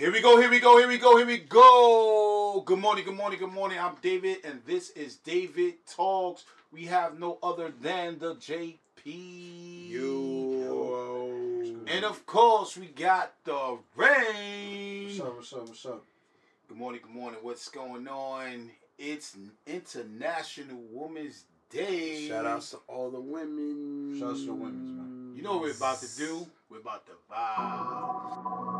Here we go, here we go, here we go, here we go. Good morning, good morning, good morning. I'm David, and this is David Talks. We have no other than the JP. You. And of course, we got the rain. What's up? What's up? What's up? Good morning, good morning. What's going on? It's International Women's Day. Shout outs to all the women. Shout outs to the women's, man. You know what we're about to do? We're about to vibe.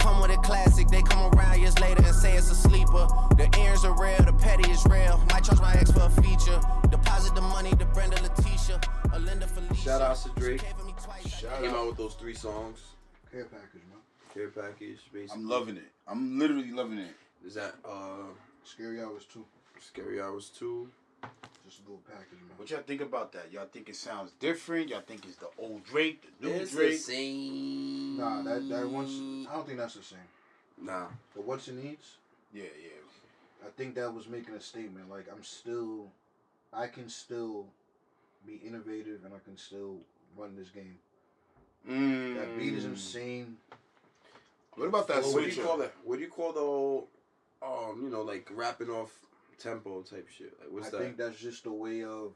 Come with a classic, they come around years later and say it's a sleeper. The earrings are real, the petty is real. Might charge my ex for a feature. Deposit the money to Brenda Letitia, Alinda Felicia. Shout outs to Drake. Came for me twice. Shout Came out. out with those three songs. Care package, man. Care package, basically. I'm loving it. I'm literally loving it. Is that uh Scary hours too. Scary Hours 2? Just a little package, man. What y'all think about that? Y'all think it sounds different? Y'all think it's the old Drake, the new It's the Drake? same. Nah, that that once I don't think that's the same. Nah. But what's it needs? Yeah, yeah. I think that was making a statement. Like I'm still, I can still be innovative and I can still run this game. Mm. That beat is insane. What about that Well, what do you call that? What do you call the whole, um, you know, like rapping off tempo type shit? Like, what's I that? think that's just a way of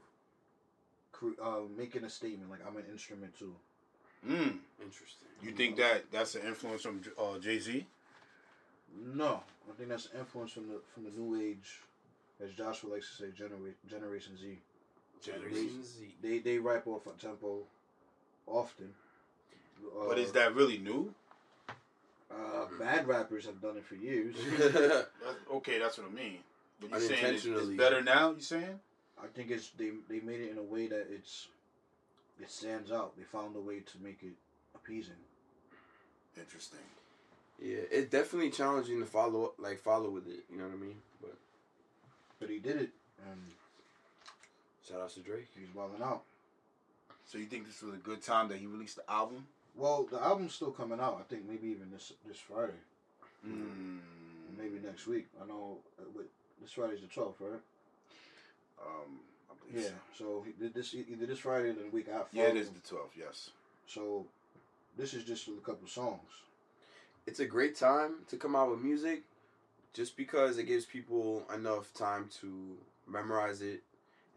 cre- uh, making a statement. Like I'm an instrument too. Mm. Interesting. You think that that's an influence from uh, Jay Z? No, I think that's an influence from the from the new age, as Joshua likes to say, genera- Generation Z. Generation Z. They they rap off a tempo, often. Uh, But is that really new? uh, bad rappers have done it for years? That's, okay, that's what I mean. But you saying it's, it's better now? You saying? I think it's they they made it in a way that it's it stands out. They found a way to make it appeasing. Interesting. yeah, it's definitely challenging to follow, up, like follow with it. You know what I mean? But But he did it, and shout out to Drake. he's wilding out. So you think this was a good time that he released the album? Well, the album's still coming out. I think maybe even this this Friday, Mm. maybe next week. I know, uh, but this Friday's the twelfth, right? Um, I Yeah. So he this either this Friday or the week after. Yeah, it is the 12th. Yes. So this is just a couple songs. It's a great time to come out with music, just because it gives people enough time to memorize it,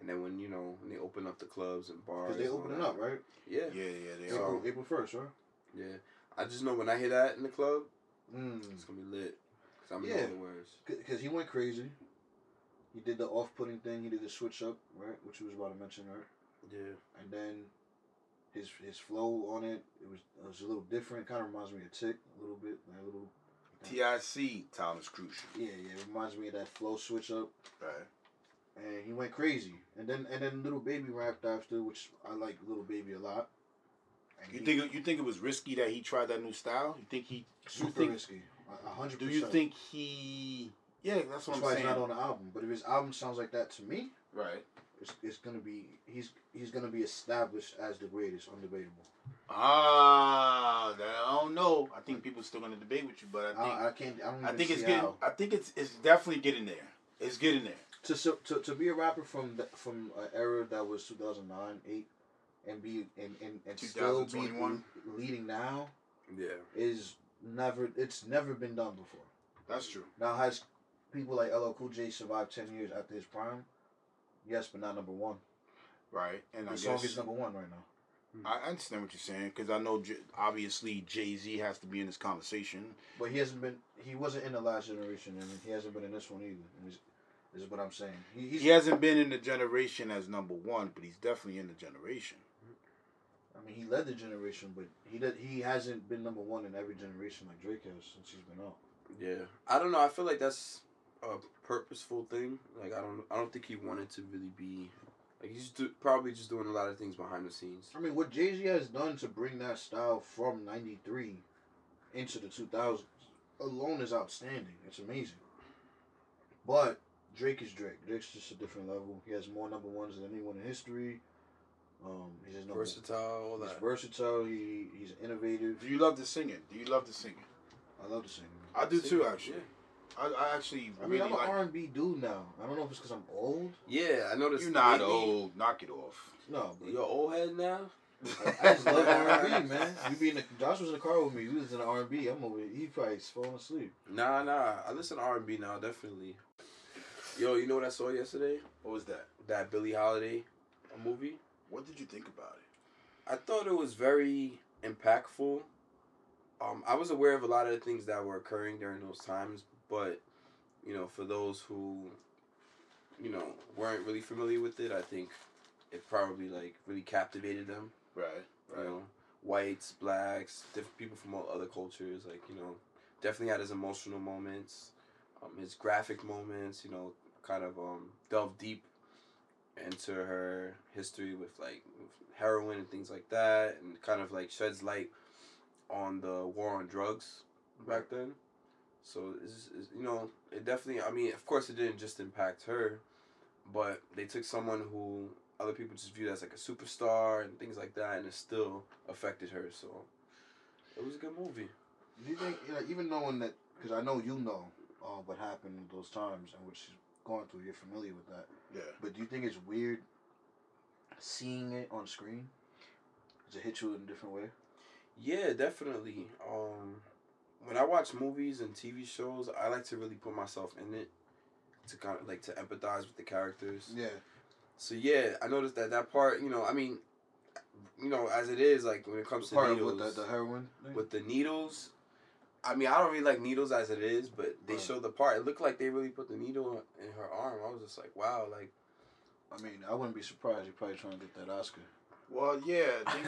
and then when you know when they open up the clubs and bars, Because they all opening up, right? Yeah, Yeah, yeah, they. April, April first, right? yeah. I just know when I hear that in the club, Mm. it's gonna be lit. Cause I'm Yeah. the words. Because he went crazy. He did the off-putting thing. He did the switch up, right? Which he was about to mention, right? Yeah. And then his his flow on it, it was it was a little different. Kind of reminds me of Tick a little bit, like a little. TIC, time is crucial. Yeah, yeah. It reminds me of that flow switch up. Right. and he went crazy. And then and then Lil Baby rapped after, which I like Lil Baby a lot. And You he- think you think it was risky that he tried that new style? You think he? You super think? risky? A- A hundred Do you think he? Yeah, that's what that's I'm why saying. it's not on the album? But if his album sounds like that to me, Right. it's, it's gonna be he's he's gonna be established as the greatest, undebatable. Ah, I don't know. I think people are still gonna debate with you, but I think I, I can't. I don't. I even think it's getting. how. I think it's it's definitely getting there. It's getting there. to so, to to be a rapper from the, from an era that was two thousand nine eight, and be and and, and still be leading now Yeah. is never. It's never been done before. That's true. Now has people like LL Cool J survived ten years after his prime? Yes, but not number one. Right. And The I song guess is number one right now. Hmm. I understand what you're saying because I know J- obviously Jay Z has to be in this conversation. But he hasn't been. He wasn't in the last generation, and he hasn't been in this one either. And This this is what I'm saying. He, he's, He hasn't been in the generation as number one, but he's definitely in the generation. I mean, he led the generation, but he did, he hasn't been number one in every generation like Drake has since he's been out. Yeah. I don't know. I feel like that's a purposeful thing. Like I don't I don't think he wanted to really be like he's do, probably just doing a lot of things behind the scenes. I mean, what Jay Z has done to bring that style from '93 into the 2000s alone is outstanding. It's amazing. But Drake is Drake. Drake's just a different level. He has more number ones than anyone in history. Um, he's just Versatile, all He's that. versatile. He he's innovative. Do you love the singing? Do you love the singing? I love to sing. I do too, Yeah. Actually. I, I actually I mean, really I'm an like. R&B dude now. I don't know if it's because I'm old. Yeah, I noticed. You're not lately- old. Knock it off. No, but You're old head now. I just love R&B, man. You be in the, Josh was in the car with me. We was in the R&B. I'm over. He probably falling asleep. Nah, nah. I listen to R and B now, definitely. Yo, you know what I saw yesterday? What was that? That Billie Holiday movie. What did you think about it? I thought it was very impactful. Um, I was aware of a lot of the things that were occurring during those times, but you know, for those who, you know, weren't really familiar with it, I think it probably like really captivated them. Right. You know, whites, blacks, different people from all other cultures. Like you know, definitely had his emotional moments, um, his graphic moments. You know, kind of um, delve deep into her history with like with heroin and things like that, and kind of like sheds light on the war on drugs back then. So it's, it's, you know, it definitely. I mean, of course, it didn't just impact her, but they took someone who other people just viewed as like a superstar and things like that, and it still affected her. So it was a good movie. Do you think, you know, even knowing that, because I know you know uh, what happened in those times and what she's going through, you're familiar with that. Yeah. But do you think it's weird seeing it on screen? Does it hit you in a different way? Yeah, definitely. Um, when I watch movies and TV shows, I like to really put myself in it to kind of like to empathize with the characters. Yeah. So yeah, I noticed that that part. You know, I mean, you know, as it is, like when it comes to Part needles, with the, the heroin thing? with the needles. I mean, I don't really like needles as it is, but they Right. showed the part. It looked like they really put the needle in her arm. I was just like, wow, like I mean, I wouldn't be surprised. You're probably trying to get that Oscar. Well, yeah.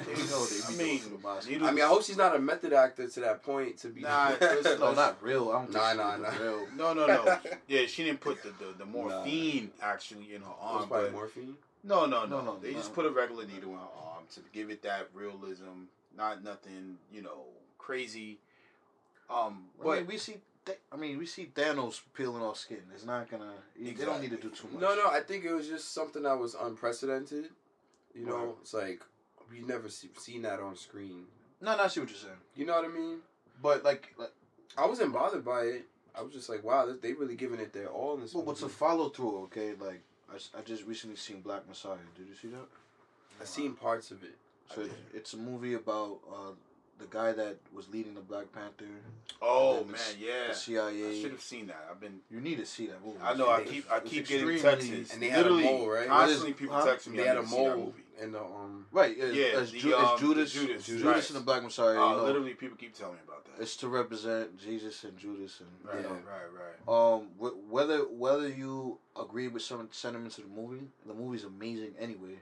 They, they, know they I mean, going for the Oscar. I mean, I hope she's not a method actor to that point to be. Nah, it's- No, not real. I don't think Nah, nah, nah. real. No, no, no. Yeah, she didn't put the the, the Nah. morphine actually in her It was arm. But morphine. no, no, no, No, no, They no. just put a regular needle in her arm to give it that realism. Not nothing, you know, crazy. Um, I but mean, we see. I mean, we see Thanos peeling off skin. It's not gonna. They don't need to do too much. No, no, I think it was just something that was unprecedented. You know, Right. it's like we never see, seen that on screen. no, no. I see what you're saying. You know what I mean? But like, like I wasn't bothered by it. I was just like, wow, they- really giving it their all in this well, what's a follow through? Okay, like I, I just recently seen Black Messiah. Did you see that? I seen parts of it. So it's, it's a movie about uh, the guy that was leading the Black Panther, oh and the man, yeah. the I should have seen that. I've been. You need to see that movie. I know. I keep. I keep getting extremely- texts. And they had a mole, right? Constantly, people huh? texting me. They had a need to see that mole movie. in the um. Right, as, Yeah, as, the, Ju- um, as Judas, Judas, Judas, right. and the Black Messiah. Uh, you know, literally, people keep telling me about that. it's to represent Jesus and Judas, and Right, you know, right, right. Um, wh- whether whether you agree with some sentiments of the movie, the movie's amazing anyway.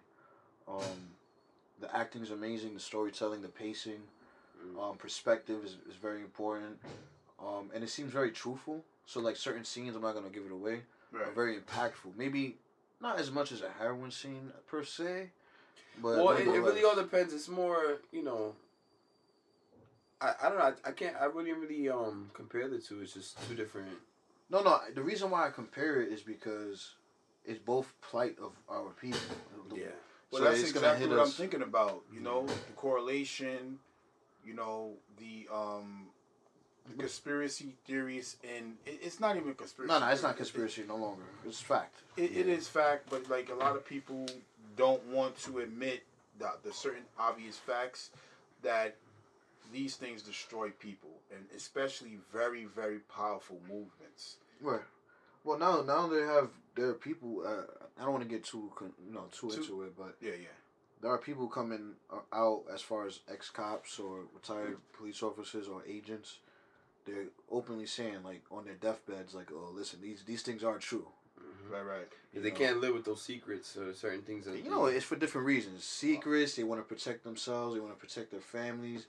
Um, the acting is amazing, the storytelling, the pacing, um, perspective is, is very important. Um, and it seems very truthful. So like certain scenes, I'm not gonna give it away, are very impactful. Maybe not as much as a heroin scene per se, but Well, it, it really all depends. It's more, you know. I, I don't know. I, I can't. I wouldn't really um compare the two. It's just two different. No, no. The reason why I compare it is because it's both plight of our people. Yeah. Well, So that's exactly hit what I'm thinking about. You know, the correlation. You know, the um, the conspiracy theories, and it, it's not even conspiracy. No, no, it's not conspiracy no longer. It's fact. It, it is fact, but like a lot of people don't want to admit that the certain obvious facts that these things destroy people, and especially very, very powerful movements. Right. Well, now now they have there are people. Uh, I don't want to get too you know too, Too- into it, but Yeah, yeah. There are people coming uh, out as far as ex cops or retired police officers or agents. They're openly saying like on their deathbeds, like, "Oh, listen, these these things aren't true." Right, right. If they know. can't live with those secrets or certain things that You know, it's for different reasons. Secrets. They want to protect themselves. They want to protect their families.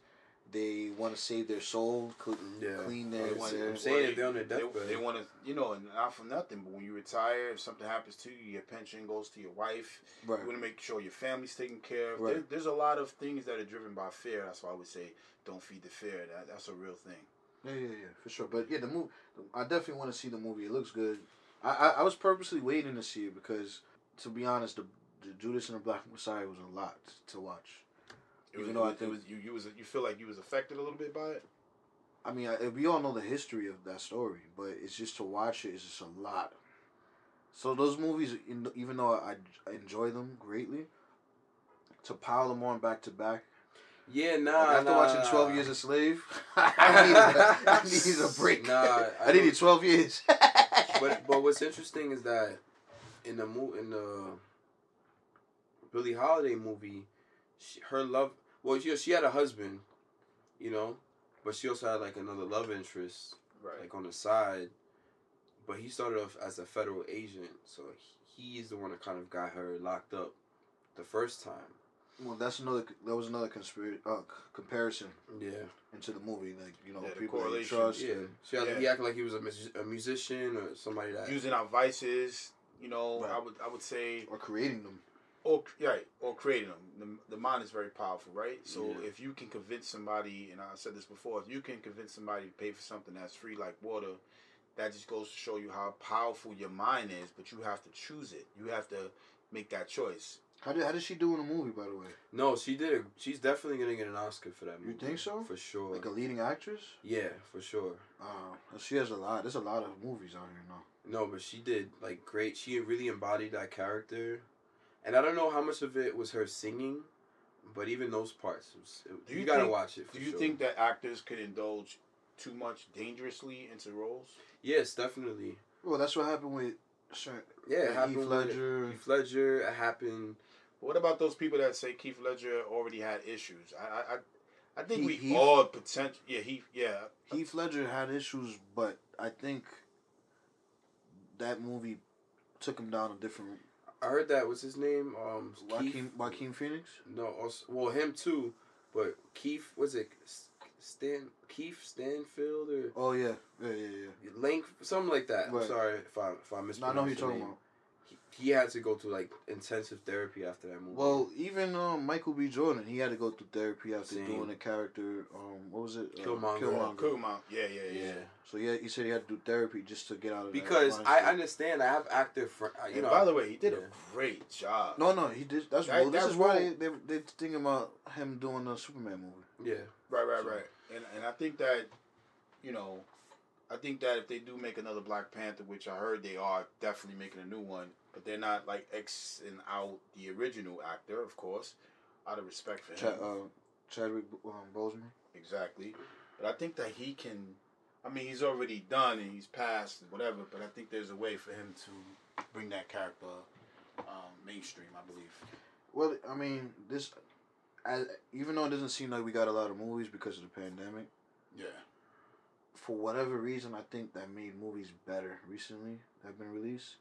They want to save their soul, cl- Yeah. clean I their. was- their I'm saying if they're on their they, they want to, you know, and not for nothing, but when you retire, if something happens to you, your pension goes to your wife. right. You want to make sure your family's taken care of. Right. There, there's a lot of things that are driven by fear. That's why I would say, don't feed the fear. That that's a real thing. Yeah, yeah, yeah, for sure. But yeah, the movie. I definitely want to see the movie. It looks good. I, I, I was purposely waiting to see it because, to be honest, the, the Judas and the Black Messiah was a lot to watch. It was, Even though I it think- was you, you was you feel like you was affected a little bit by it. I mean, I, we all know the history of that story, but it's just to watch it is just a lot. So those movies, even though I, I enjoy them greatly, to pile them on back to back. Yeah, nah. like after nah, watching nah. Twelve Years a Slave, I needed a, I needed a break. Nah, I I, needed twelve years. but but what's interesting is that in the mo- in the Billie Holiday movie, she, her love well she she had a husband, you know, but she also had like another love interest Right. like on the side, but he started off as a federal agent, so he, he's the one that kind of got her locked up the first time. Well, that's another. That was another conspiracy uh, comparison Yeah, into the movie. Like you know, Yeah, people that you correlation, trust. yeah. and- She had, Yeah. He acted like he was a, mus- a musician or somebody that. Using our vices, you know, Right. I would I would say, or creating them. Or right, or creating them. The, the mind is very powerful, right? So Yeah. if you can convince somebody, and I said this before, if you can convince somebody to pay for something that's free like water, that just goes to show you how powerful your mind is. But you have to choose it. You have to make that choice. How did how did she do in the movie? By the way, No, she did. A, she's definitely gonna get an Oscar for that movie You think so? For sure. like a leading actress. yeah, for sure. Uh, she has a lot. There's a lot of movies out here now. No, but she did like great. She really embodied that character, and I don't know how much of it was her singing, but even those parts, was, it, Do you, you gotta think- watch it. For Do you sure. think that actors could indulge too much dangerously into roles? Yes, definitely. Well, that's what happened with. Sir, Yeah, it Heath happened with Ledger. Heath Ledger. It happened. What about those people that say Heath Ledger already had issues? I I, I- I think He- we Heath- all potential. Yeah, he yeah. Heath Ledger had issues, but I think that movie took him down a different. I heard that was his name. Um, Joaquin Keith. Joaquin Phoenix. No, also, well him too, but Keith was it Stan Keith Stanfield or Oh yeah, yeah, yeah, yeah. Link something like that. I'm sorry if I if I No, I know who you're talking name. about. He, he had to go through like intensive therapy after that movie. Well, even um, Michael B. Jordan, he had to go through therapy after Same. doing the character. Um, what was it? Uh, Killmonger. Kugma. Yeah, yeah, yeah. yeah, So yeah, he said he had to do therapy just to get out of that because I understand. I have actor friend. You And know, by the way, he did yeah. a great job. No, no, he did. That's That- well, this that is why role- they they thinking about him doing a Superman movie. yeah, Right, right, So- right. And and I think that, you know, I think that if they do make another Black Panther, which I heard they are definitely making a new one, but they're not like X and out the original actor, of course, out of respect for him. Uh, Chadwick um, Boseman. Exactly. But I think that he can. I mean, he's already done and he's passed, whatever. But I think there's a way for him to bring that character um, mainstream. I believe. Well, I mean, this, as, even though it doesn't seem like we got a lot of movies because of the pandemic, Yeah. for whatever reason, I think that made movies better recently that have been released.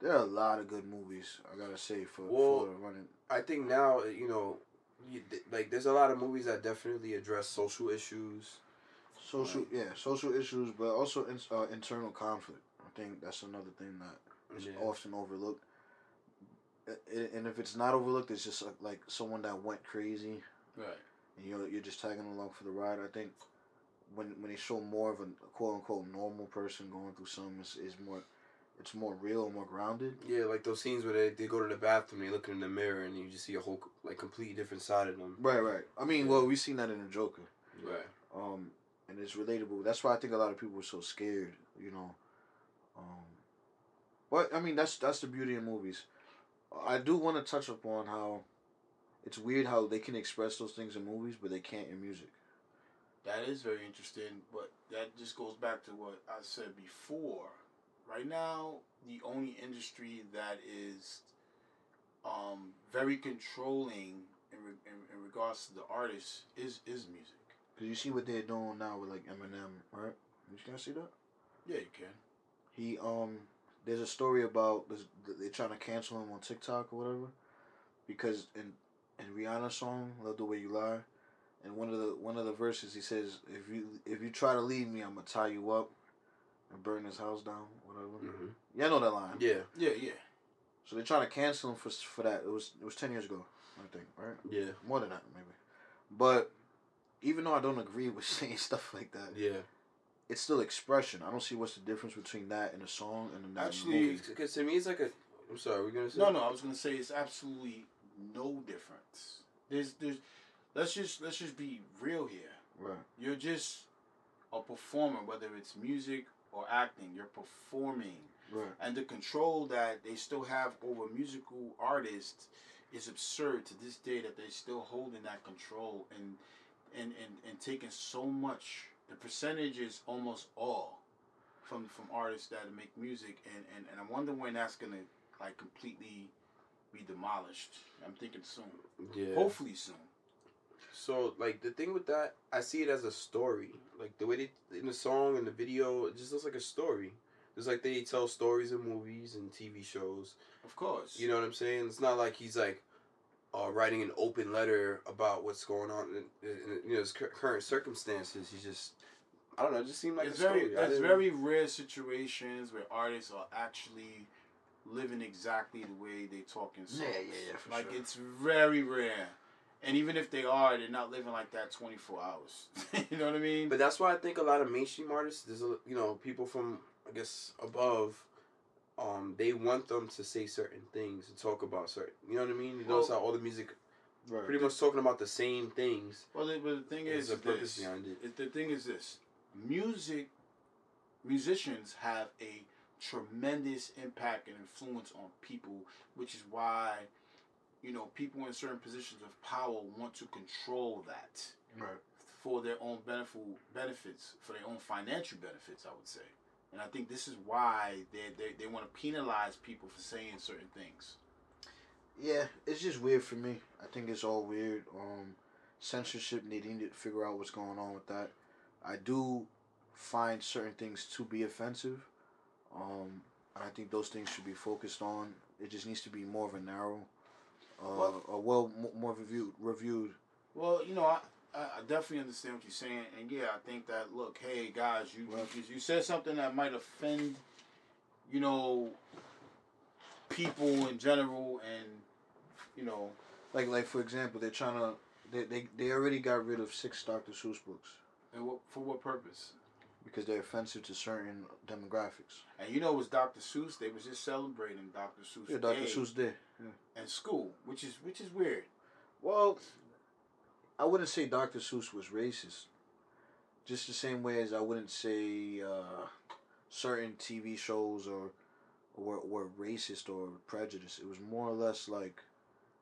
There are a lot of good movies, I gotta say, for, Well, for running. I think now you know, you, like there's a lot of movies that definitely address social issues. Social, yeah, social issues, but also in, uh, internal conflict. I think that's another thing that is Yeah. often overlooked. And if it's not overlooked, it's just uh, like someone that went crazy, Right. and you're you're just tagging along for the ride. I think when when they show more of a quote unquote normal person going through something, is is more, it's more real, more grounded. Yeah, like those scenes where they, they go to the bathroom, they look in the mirror, and you just see a whole like completely different side of them. Right, right. I mean, well, we've seen that in the Joker. Right. um, and it's relatable. That's why I think a lot of people were so scared, you know. Um, but I mean, that's that's the beauty of movies. I do want to touch upon how it's weird how they can express those things in movies, but they can't in music. That is very interesting, but that just goes back to what I said before. Right now, the only industry that is um, very controlling in, re- in, in regards to the artists is is music. Cause you see what they're doing now with like Eminem, right? You can see that? Yeah, you can. He um, there's a story about this, they're trying to cancel him on TikTok or whatever, because in in Rihanna's song "Love the Way You Lie," And one of the one of the verses he says, "If you if you try to leave me, I'm gonna tie you up and burn this house down, whatever." Mhm. Yeah, I know that line. Yeah, Yeah, yeah. So they're trying to cancel him for for that. It was it was ten years ago, I think, right? yeah, More than that, maybe. But even though I don't agree with saying stuff like that, yeah. it's still expression. I don't see what's the difference between that and a song and that Actually, a movie. Because to me, it's like a. I'm sorry. We're gonna say. No, no, I was gonna say it's absolutely no difference. There's, there's. Let's just let's just be real here. Right. You're just a performer, whether it's music or acting. You're performing, Right. and the control that they still have over musical artists is absurd to this day. That they still holding that control and and and and taking so much. The percentage is almost all from from artists that make music, and and and I wonder when that's gonna like completely be demolished. I'm thinking soon. Yeah. Hopefully soon. So like the thing with that, I see it as a story. Like the way they in the song and the video, it just looks like a story. It's like they tell stories in movies and TV shows. Of course. You know what I'm saying? It's not like he's like uh, writing an open letter about what's going on in, in, in you know his cur- current circumstances. He's just I don't know. It just seemed like it's a story. very I there's didn't- very rare situations where artists are actually living exactly the way they talk in songs. Yeah, yeah, yeah, for like sure. it's very rare. And even if they are, they're not living like that 24 hours. you know what I mean? But that's why I think a lot of mainstream artists, there's a, you know people from I guess above, um, they want them to say certain things and talk about certain. You know what I mean? You notice how all the music Right. pretty much talking about the same things. well, the, but the thing is, this. It- the thing is this: music, musicians have a tremendous impact and influence on people, which is why, you know, people in certain positions of power want to control that Right. for their own benefit benefits, for their own financial benefits. I would say, and I think this is why they they, they want to penalize people for saying certain things. Yeah, it's just weird for me. I think it's all weird. Um, censorship. They need to figure out what's going on with that. I do find certain things to be offensive. Um, and I think those things should be focused on. It just needs to be more of a narrow, uh, Well- a well mo- more reviewed reviewed. Well, you know, I, I definitely understand what you're saying, and yeah, I think that look, hey guys, you you, you said something that might offend, you know, people in general, and you know, Like like for example, they're trying to they, they they already got rid of six Dr. Seuss books and what for what purpose? Because they're offensive to certain demographics. And you know, it was Dr. Seuss. They was just celebrating Dr. Seuss Yeah, Dr. Day Seuss did. in school, which is which is weird. Well, I wouldn't say Dr. Seuss was racist. Just the same way as I wouldn't say uh, certain TV shows or were, were racist or prejudiced. It was more or less like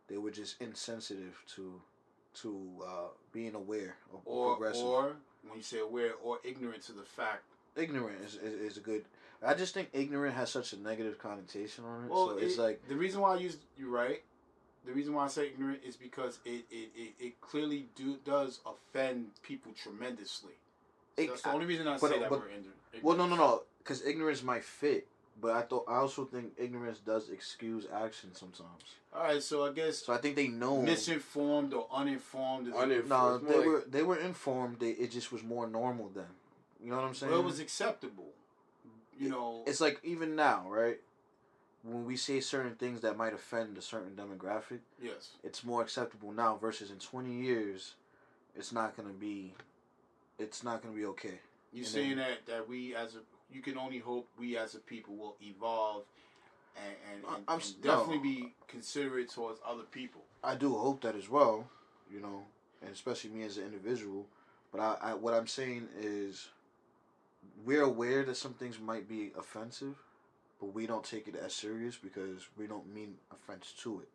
they were just insensitive to to uh, being aware of Or progressive. or when you say aware or ignorant to the fact. ignorant is, is, is a good. I just think ignorant has such a negative connotation on it. Well, so it's it- like the reason why I use you're right. The reason why I say ignorant is because it it, it, it clearly do does offend people tremendously. So Ig- that's the only reason I but- say that but- word ignorant. Well, no, no, no. Because ignorance might fit, but I thought I also think ignorance does excuse action sometimes. All right, so I guess So I think they know. misinformed or uninformed. Uninformed. No, they like- were they were informed. They it just was more normal then. You know what I'm saying? well, it was acceptable. You know, It's like even now, right? When we say certain things that might offend a certain demographic, yes. it's more acceptable now versus in 20 years, it's not gonna be. It's not gonna be okay. You And saying that that we as a you can only hope we as a people will evolve and and, and, I'm and definitely no. be considerate towards other people. I do hope that as well, you know, and especially me as an individual. But I, I what I'm saying is, we're aware that some things might be offensive, but we don't take it as serious because we don't mean offense to it.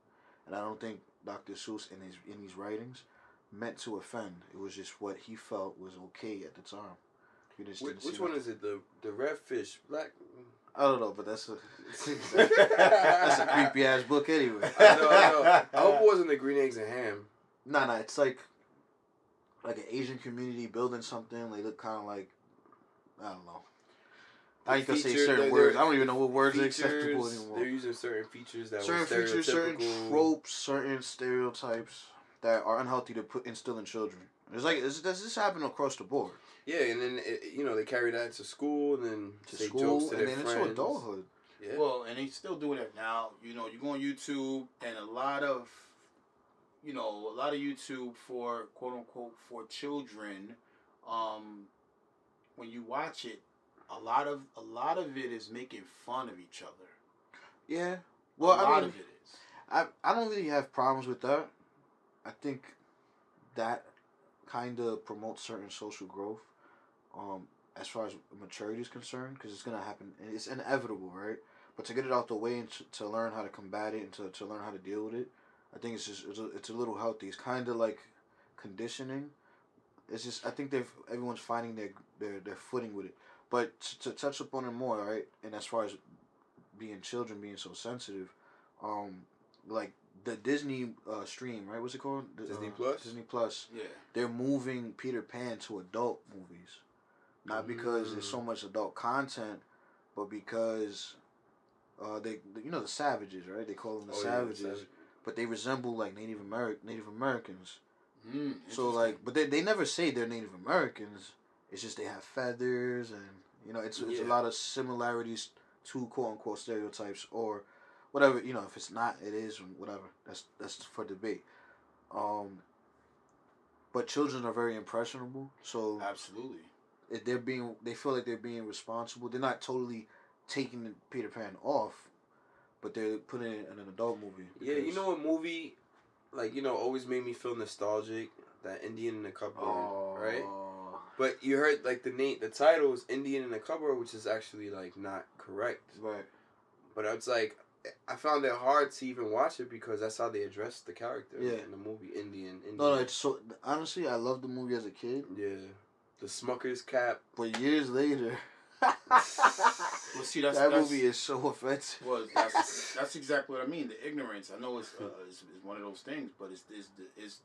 And I don't think Dr. Seuss in his in these writings meant to offend. It was just what he felt was okay at the time. Just Which, which one is it? The the red fish, black. I don't know, but that's a that's a creepy ass book anyway. I know, I know. I hope it wasn't the green eggs and ham. Nah, nah, it's like like an Asian community building something. They look kind of like I don't know. I ain't gonna say certain they're- words. they're I don't even know what words are acceptable anymore. They're using certain features that Certain were features, certain tropes, certain stereotypes that are unhealthy to put instill in children. It's like this this happen across the board Yeah, and then it, you know they carry that to school and then to say school jokes to and their then friends. into adulthood. Yeah. Well, and they still doing it now. You know, you go on YouTube, and a lot of, you know, a lot of YouTube for quote unquote for children. Um, when you watch it, a lot of a lot of it is making fun of each other. Yeah. Well, a I lot mean, of it is. I I don't really have problems with that. I think that kind of promotes certain social growth, um, as far as maturity is concerned, because it's gonna happen. It's inevitable, right? But to get it out the way and to, to learn how to combat it and to, to learn how to deal with it, I think it's just it's a, it's a little healthy. It's kind of like conditioning. It's just I think they've everyone's finding their their, their footing with it. But to, to touch upon it more, right? And as far as being children being so sensitive, um, like the Disney uh, stream, right? What's it called? Disney uh, Plus? Disney Plus. Yeah. They're moving Peter Pan to adult movies, not because there's so Mm. much adult content, but because uh, they, you know, the savages, right? They call them the Oh, yeah, savages, savage. but they resemble like Native American Native Americans. Mm, So like, but they, they never say they're Native Americans. It's just they have feathers and you know it's it's a lot of similarities to quote unquote stereotypes or whatever you know if it's not it is whatever that's that's for debate. Um, but children are very impressionable, so absolutely. They're being they feel like they're being responsible. They're not totally taking Peter Pan off, but they're putting it in an adult movie. Yeah, you know what movie, like you know, always made me feel nostalgic. That Indian in the cupboard, Oh, right? But you heard like the name, the title is Indian in the cupboard, which is actually like not correct. Right. But it's like I found it hard to even watch it because that's how they addressed the character Yeah. in the movie. Indian, Indian. No, no, it's so honestly, I loved the movie as a kid, yeah, the Smucker's cap. but years later, Well, see, that's that that's, movie is so offensive. Well, that's, that's exactly what I mean. The ignorance. I know it's, uh, it's, it's one of those things, but it's, it's it's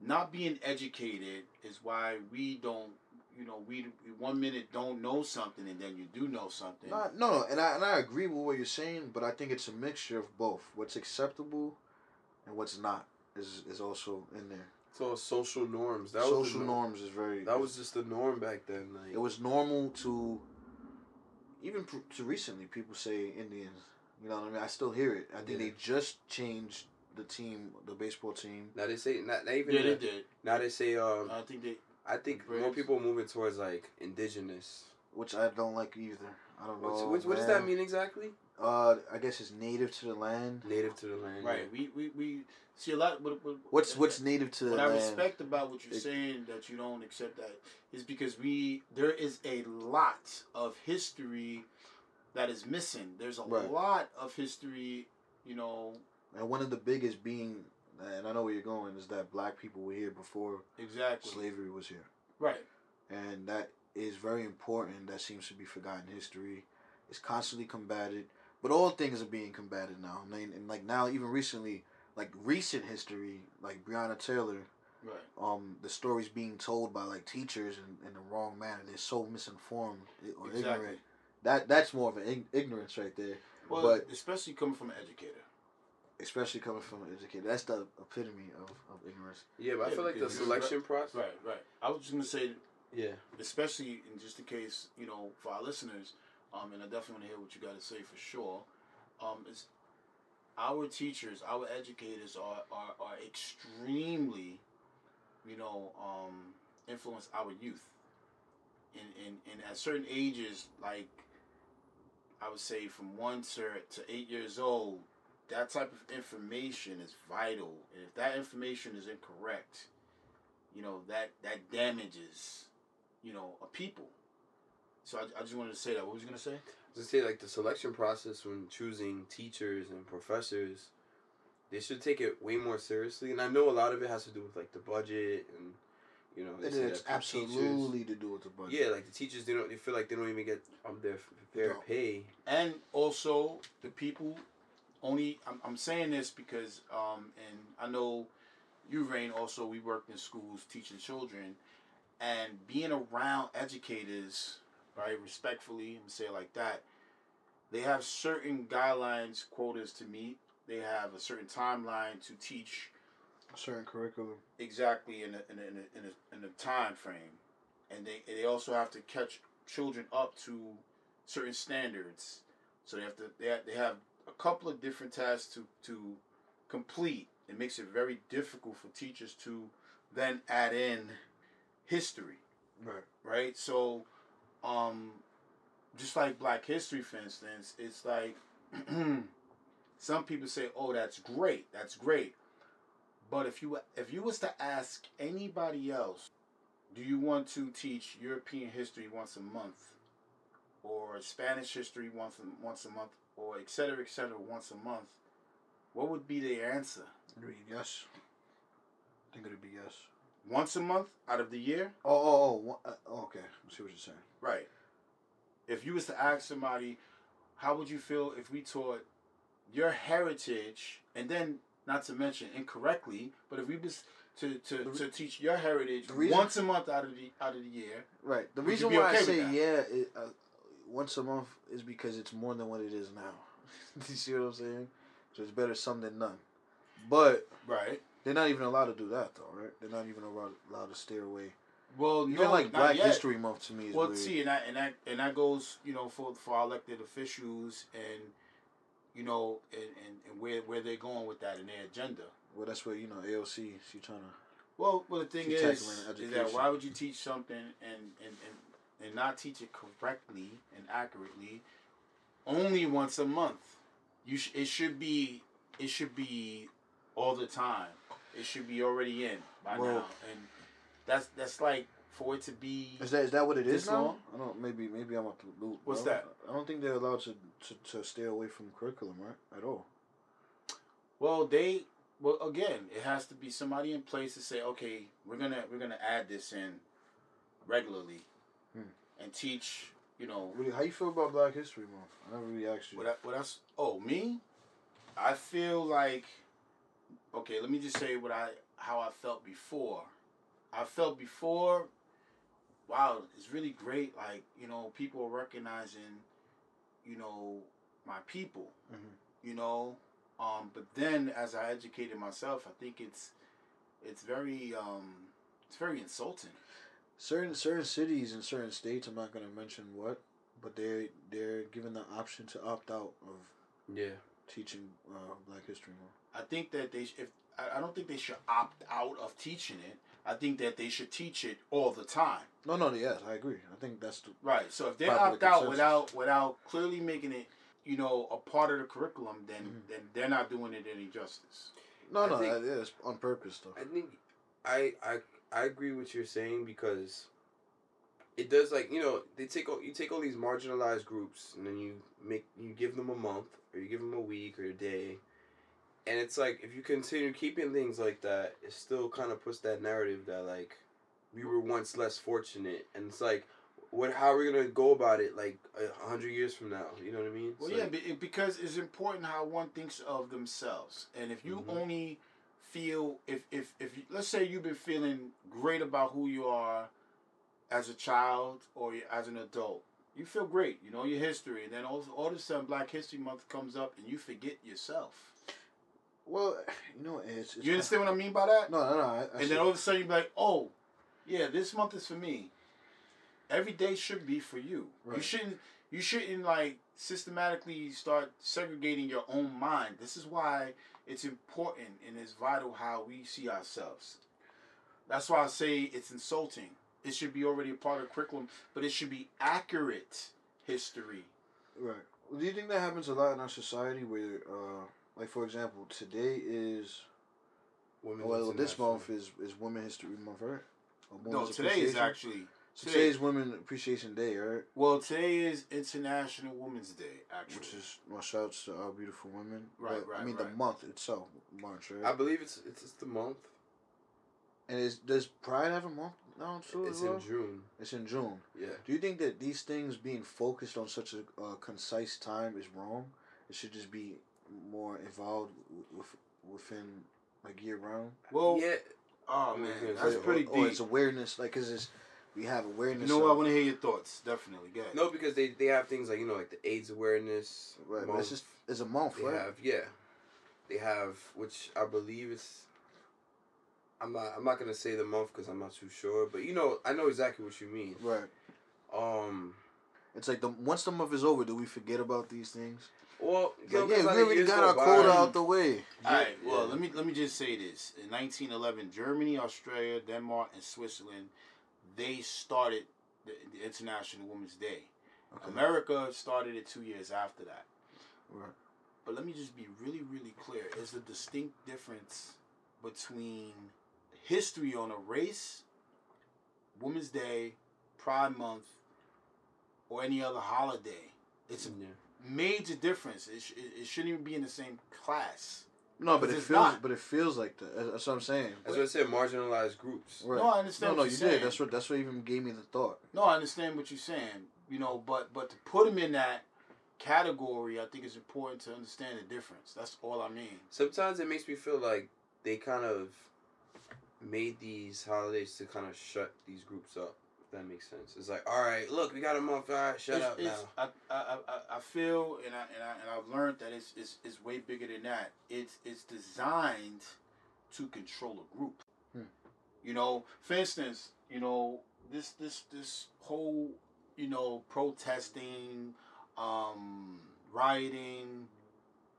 not being educated is why we don't. You know, we we one minute don't know something, and then you do know something. No, no, no, and I and I agree with what you're saying, but I think it's a mixture of both. What's acceptable, and what's not is is also in there. It's social norms. That was the Social norm. norms is very. That was just the norm back then. Like It was normal to. Even pr- to recently, people say Indians. You know what I mean? I still hear it. I think Yeah. they just changed the team, the baseball team. now they say not, not even. yeah, they the- did. Now they say um. I think they. I think Braves. more people are moving towards like indigenous. which I don't like either. I don't know. What's, what, what does that mean exactly? Uh, I guess it's native to the land. Native to the land. Right. We, we, we see a lot. What, what, What's what's native to the what I land? respect about what you're It- saying that you don't accept that is because we there is a lot of history that is missing. There's a Right. lot of history, you know. and one of the biggest being, and I know where you're going, is that black people were here before Exactly. slavery was here, Right. and that is very important. That seems to be forgotten history. It's constantly combated, but all things are being combated now. I mean, and like now, even recently, like recent history, like Breonna Taylor, Right. um, the stories being told by like teachers in, in the wrong manner. They're so misinformed or Exactly. ignorant. That that's more of an ig- ignorance right there. Well, But- especially coming from an educator. especially coming from an educator. That's the epitome of, of ignorance. Yeah, but I Yeah, feel like the because you're selection process. Right. Right. I was just gonna say, Yeah. especially in just in case you know for our listeners, um, and I definitely want to hear what you got to say for sure. Um, is our teachers, our educators are are, are extremely, you know, um, influence our youth. And, in, in at certain ages, like I would say from one to, to eight years old, that type of information is vital. And if that information is incorrect, you know, that that damages, you know, a people. So I, I just wanted to say that. What was you gonna say? Just say like the selection process when choosing teachers and professors, they should take it way more seriously. And I know a lot of it has to do with like the budget and you know they It say is that for teachers- absolutely to do with the budget. Yeah, like the teachers, they don't. They feel like they don't even get um their fair No. pay. And also the people only I'm, I'm saying this because um and I know you Rain also we worked in schools teaching children and being around educators, right, respectfully, I'm say like that, they have certain guidelines, quotas to meet. They have a certain timeline to teach A certain curriculum. exactly in a in a, in a, in a, in a time frame, and they they also have to catch children up to certain standards. So they have to they have, they have a couple of different tasks to to complete. It makes it very difficult for teachers to then add in history, Right. right? So, um, just like Black History, for instance, it's like some people say, "Oh, that's great, that's great," but if you if you was to ask anybody else, do you want to teach European history once a month, or Spanish history once a, once a month, or et cetera, et cetera, once a month? What would be the answer? Yes. I think it'd be yes. Once a month out of the year? Oh, oh, oh. uh, oh, okay. I see what you're saying. Right. If you was to ask somebody, how would you feel if we taught your heritage, and then not to mention incorrectly, but if we was to, to, re- to teach your heritage reason- once a month out of the out of the year, Right. The reason why okay I say yeah it, uh, once a month is because it's more than what it is now. you see what I'm saying? So it's better some than none. But right? They're not even allowed to do that though, right? They're not even allowed, allowed to steer away. Well, Even no, like Black yet. History Month to me is Well, weird. see, and that and that and that goes, you know, for for our elected officials and you know, and, and, and where where they're going with that and their agenda. well, that's where you know AOC. She trying to. Well, well, the thing is, is that why would you teach something and, and, and, and not teach it correctly and accurately only once a month? You sh- it should be it should be all the time. It should be already in by Well- now, and that's that's like for it to be. Is that is that what it is now? I don't. Maybe maybe I'm up to loop. What's that? I don't think they're allowed to, to to stay away from curriculum, right? At all. Well, they well again, it has to be somebody in place to say, okay, we're gonna we're gonna add this in regularly, Hmm. and teach. You know, Really, how you feel about Black History Month? I never really asked you. What I, what? Oh, me? I feel like okay. Let me just say what I how I felt before. I felt before. Wow, it's really great. Like you know, people are recognizing, you know, my people. Mhm. You know, um, but then as I educated myself, I think it's it's very um, it's very insulting. certain certain cities and certain states. I'm not gonna mention what, but they they're given the option to opt out of Yeah. Teaching uh, Black History Month. I think that they if I I don't think they should opt out of teaching it. I think that they should teach it all the time. No, no, yes, I agree. I think that's the Right. So if they Popular opt out without without clearly making it, you know, a part of the curriculum, then Mhm. then they're not doing it any justice. no, I no, think- that is on purpose though. I think I I I agree with you're saying because it does like you know they take all you take all these marginalized groups and then you make you give them a month or you give them a week or a day, and it's like if you continue keeping things like that, it still kind of puts that narrative that like we were once less fortunate, and it's like what how are we gonna go about it like a hundred years from now? You know what I mean? Well, yeah, because it's important how one thinks of themselves, and if you Mhm. only feel if if if let's say you've been feeling great about who you are as a child or as an adult, you feel great. You know your history, and then all, all of a sudden Black History Month comes up, and you forget yourself. Well, you know, it's, it's You understand what I mean by that? No, no, no. I, I and see. then all of a sudden you're like, oh, yeah, this month is for me. Every day should be for you. You shouldn't you shouldn't like systematically start segregating your own mind. This is why it's important and it's vital how we see ourselves. That's why I say it's insulting. It should be already a part of curriculum, but it should be accurate history. Right. Well, do you think that happens a lot in our society where, uh, like, for example, today is, Women's well, this month is, is Women History Month, right? No, today is actually So today is Women Appreciation Day, right? well, today is International Women's Day, actually. Which is, my well, shouts to our beautiful women. Right, But, I mean, right. the month itself, March, right? I believe it's it's, it's the month. and is, does Pride have a month now, too? It's as well? in June. It's in June. Yeah. Do you think that these things being focused on such a uh, concise time is wrong? It should just be more involved with, within like year round. well, yeah. oh man, Or- that's Or- pretty or, deep. it's awareness, like, cause it's we have awareness. You know what? I want to hear your thoughts. Definitely. yeah. No, because they, they have things like you know like the AIDS awareness. Right, but month. it's just it's a month, they right? have yeah, they have which I believe is I'm not. I'm not gonna say the month because I'm not too sure. But you know, I know exactly what you mean. Right. Um. It's like the once the month is over, do we forget about these things? Well, It's yo, like, yeah, 'cause we like already got go our quota out the way. All right. Yeah. Well, let me let me just say this: in 1911, Germany, Australia, Denmark, and Switzerland, they started the, the International Women's Day. Okay. America started it two years after that. Right. But let me just be really, really clear: there's a distinct difference between history on a race, Women's Day, Pride Month, or any other holiday. It's a Yeah. major difference. It, sh- it, it shouldn't even be in the same class. No, but it feels, not. but it feels like that. That's- That's what I'm saying. That's what I said. Marginalized groups. Right. No, I understand No, no, what you you're saying. did. That's what. That's what even gave me the thought. No, I understand what you're saying. You know, but but to put them in that category, I think it's important to understand the difference. That's all I mean. Sometimes it makes me feel like they kind of made these holidays to kind of shut these groups up. If that makes sense. It's like, all right, look, we got a month. All right, shut It's- up it's- now. I, I, I, I feel and I, and I and I've learned that it's, it's it's way bigger than that. It's it's designed to control a group. Hmm. You know, for instance, you know this this this whole you know protesting, um, rioting,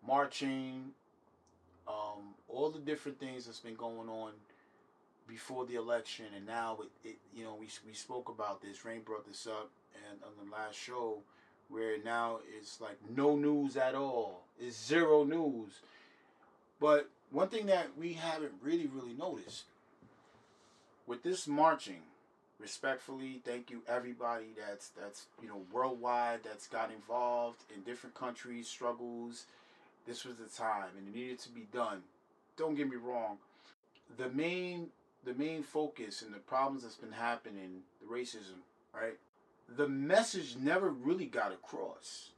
marching, um, all the different things that's been going on before the election, and now it, it you know we we spoke about this. Rain brought this up, and on the last show, where now it's like no news at all. It's zero news. But one thing that we haven't really really noticed with this marching, respectfully, thank you everybody that's that's you know worldwide that's got involved in different countries struggles. This was the time, and it needed to be done. Don't get me wrong. The main the main focus and the problems that's been happening, the racism, right? The message never really got across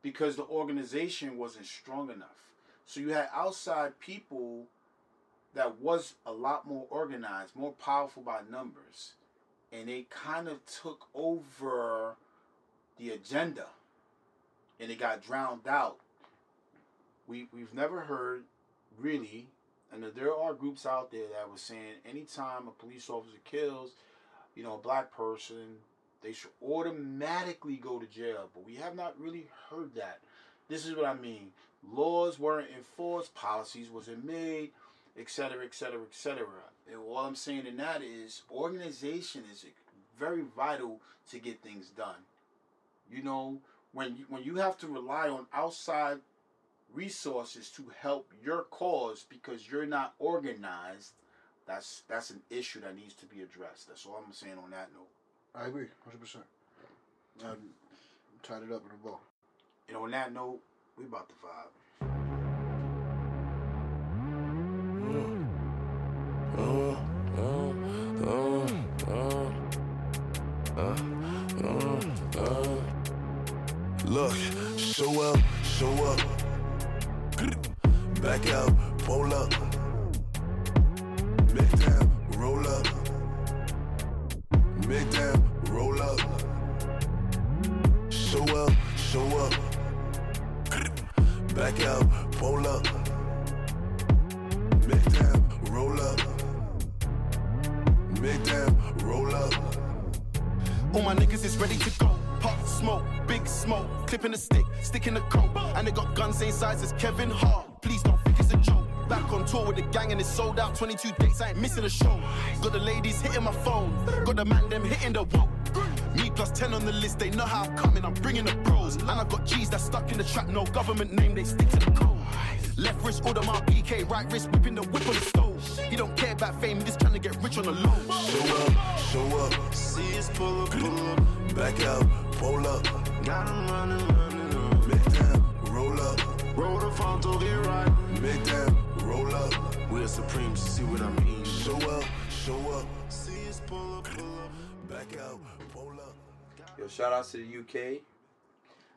because the organization wasn't strong enough. So you had outside people that was a lot more organized, more powerful by numbers, and they kind of took over the agenda and it got drowned out. We we've never heard really and there are groups out there that were saying anytime a police officer kills, you know, a black person, they should automatically go to jail. But we have not really heard that. This is what I mean. Laws weren't enforced, policies wasn't made, etc., etc., etc. And all I'm saying in that is organization is very vital to get things done. You know, when you, when you have to rely on outside resources to help your cause because you're not organized, that's that's an issue that needs to be addressed. That's all I'm saying on that note. I agree, hundred percent. I um, tied it up in a bow. And on that note, we about to vibe. Look, show up, show up. Back out, pull up. Make down, roll up. Make down, roll up. Show up, show up. Back out, pull up. Make down, roll up. Make down, roll up. All my niggas is ready to go. Pop smoke, big smoke, clipping the stick, sticking the coat. And they got guns same size as Kevin Hart. Back on tour with the gang and it's sold out. 22 dates, I ain't missing a show. Got the ladies hitting my phone, got the man them hitting the wall. Me plus 10 on the list, they know how I'm coming. I'm bringing the pros. And I got G's that stuck in the trap, no government name, they stick to the code. Left wrist, order my PK, right wrist, whipping the whip on the stove. He don't care about fame, he just trying to get rich on the low. Show up, show up. See us pull up, pull up. Back out, pull up. Got Got 'em running, running up. Make down, roll up. Roll the phone to get right. Make down, roll up. We're supreme, see what I mean. Show up, show up. See us pull up, pull up. Back out, pull up. Yo, shout out to the UK.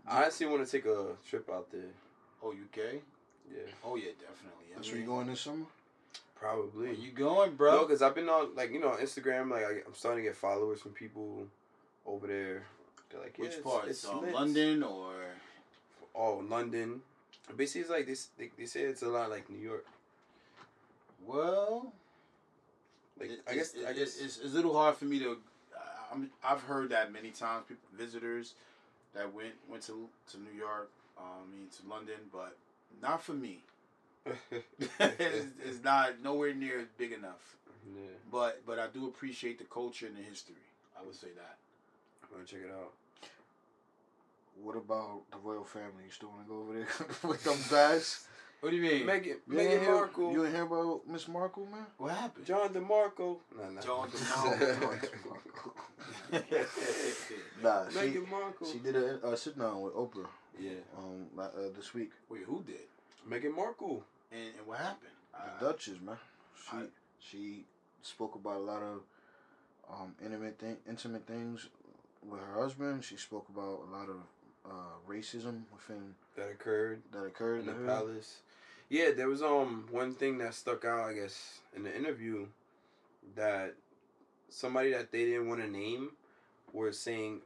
I honestly want to take a trip out there. Oh, UK? Yeah, Oh yeah, definitely. I That's where you mean, going this summer? probably. Where you going, Bro, bro? because I've been on like you know Instagram. Like I, I'm starting to get followers from people over there. They're like, yeah, Which it's- part? It's uh. London or Oh, London. Basically, it's like this. They, they say it's a lot like New York. Well, Like It- I guess it's, I guess it's, it's a little hard for me to. I'm, I've heard that many times. People, visitors that went went to to New York, um, I mean to London, but not for me. it's, it's not nowhere near big enough. yeah. But but I do appreciate the culture and the history. I would say that. I'm gonna check it out. What about the royal family? You still want to go over there with them guys? What do you mean? Meghan You ain't Meghan hear- Markle, You ain't hear about Miss Markle, man? what happened? John DeMarco. No, no. John Nah, she, Meghan Markle. she did a uh, sit down with Oprah yeah. um uh, this week. Wait, who did? Meghan Markle. And, and what happened? The I- Duchess, man. She I- she spoke about a lot of um intimate thing, intimate things with her husband. She spoke about a lot of uh, racism within that occurred that occurred in the palace. Yeah, there was um one thing that stuck out, I guess, in the interview that somebody that they didn't want to name were saying,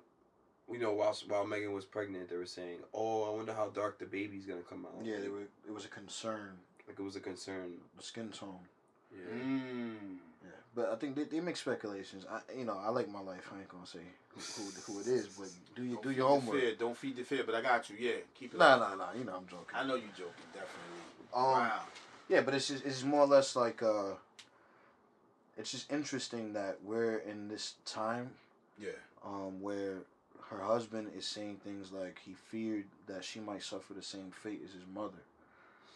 you know, while while Meghan was pregnant, they were saying, "Oh, I wonder how dark the baby's gonna come out." Yeah, they were. It was a concern. like it was a concern. The skin tone. Yeah. Mm. Yeah, but I think they, they make speculations. I you know I like my life. I ain't gonna say who, who, who it is, but do you Don't do your the homework? Fear. Don't feed the fear, but I got you. Yeah, keep it. Nah, up. nah, nah. You know I'm joking. I know you're joking, definitely. Um, wow. Yeah, but it's just, it's more or less like uh, it's just interesting that we're in this time Yeah. um, where her husband is saying things like he feared that she might suffer the same fate as his mother.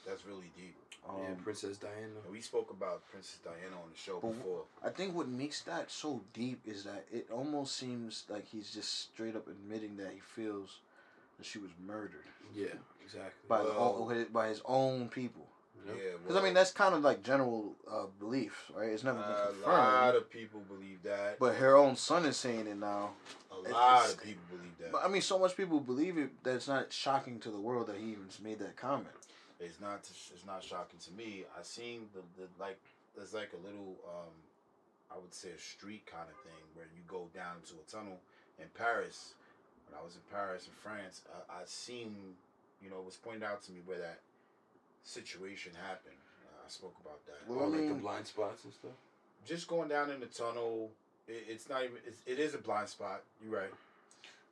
That's really deep. Um, yeah, Princess Diana. We spoke about Princess Diana on the show But- before. I think what makes that so deep is that it almost seems like he's just straight up admitting that he feels she was murdered Yeah, exactly. by the Well- own, by his own people. Yeah. Because I mean that's kind of like general uh, belief, right? It's never been confirmed. a lot of people believe that. But her own son is saying it now. a lot it's- of people believe that. But I mean, so much people believe it that it's not shocking to the world that he even made that comment. It's not. It's not shocking to me. I seen the, the like. There's like a little. um I would say a street kind of thing where you go down to a tunnel in Paris. When I was in Paris in France, I, I seen. You know, it was pointed out to me where that situation happened. Uh, I spoke about that. Well, Or I like the mean- blind spots and stuff. Just going down in the tunnel. It, it's not even. It's, it is a blind spot. You're right.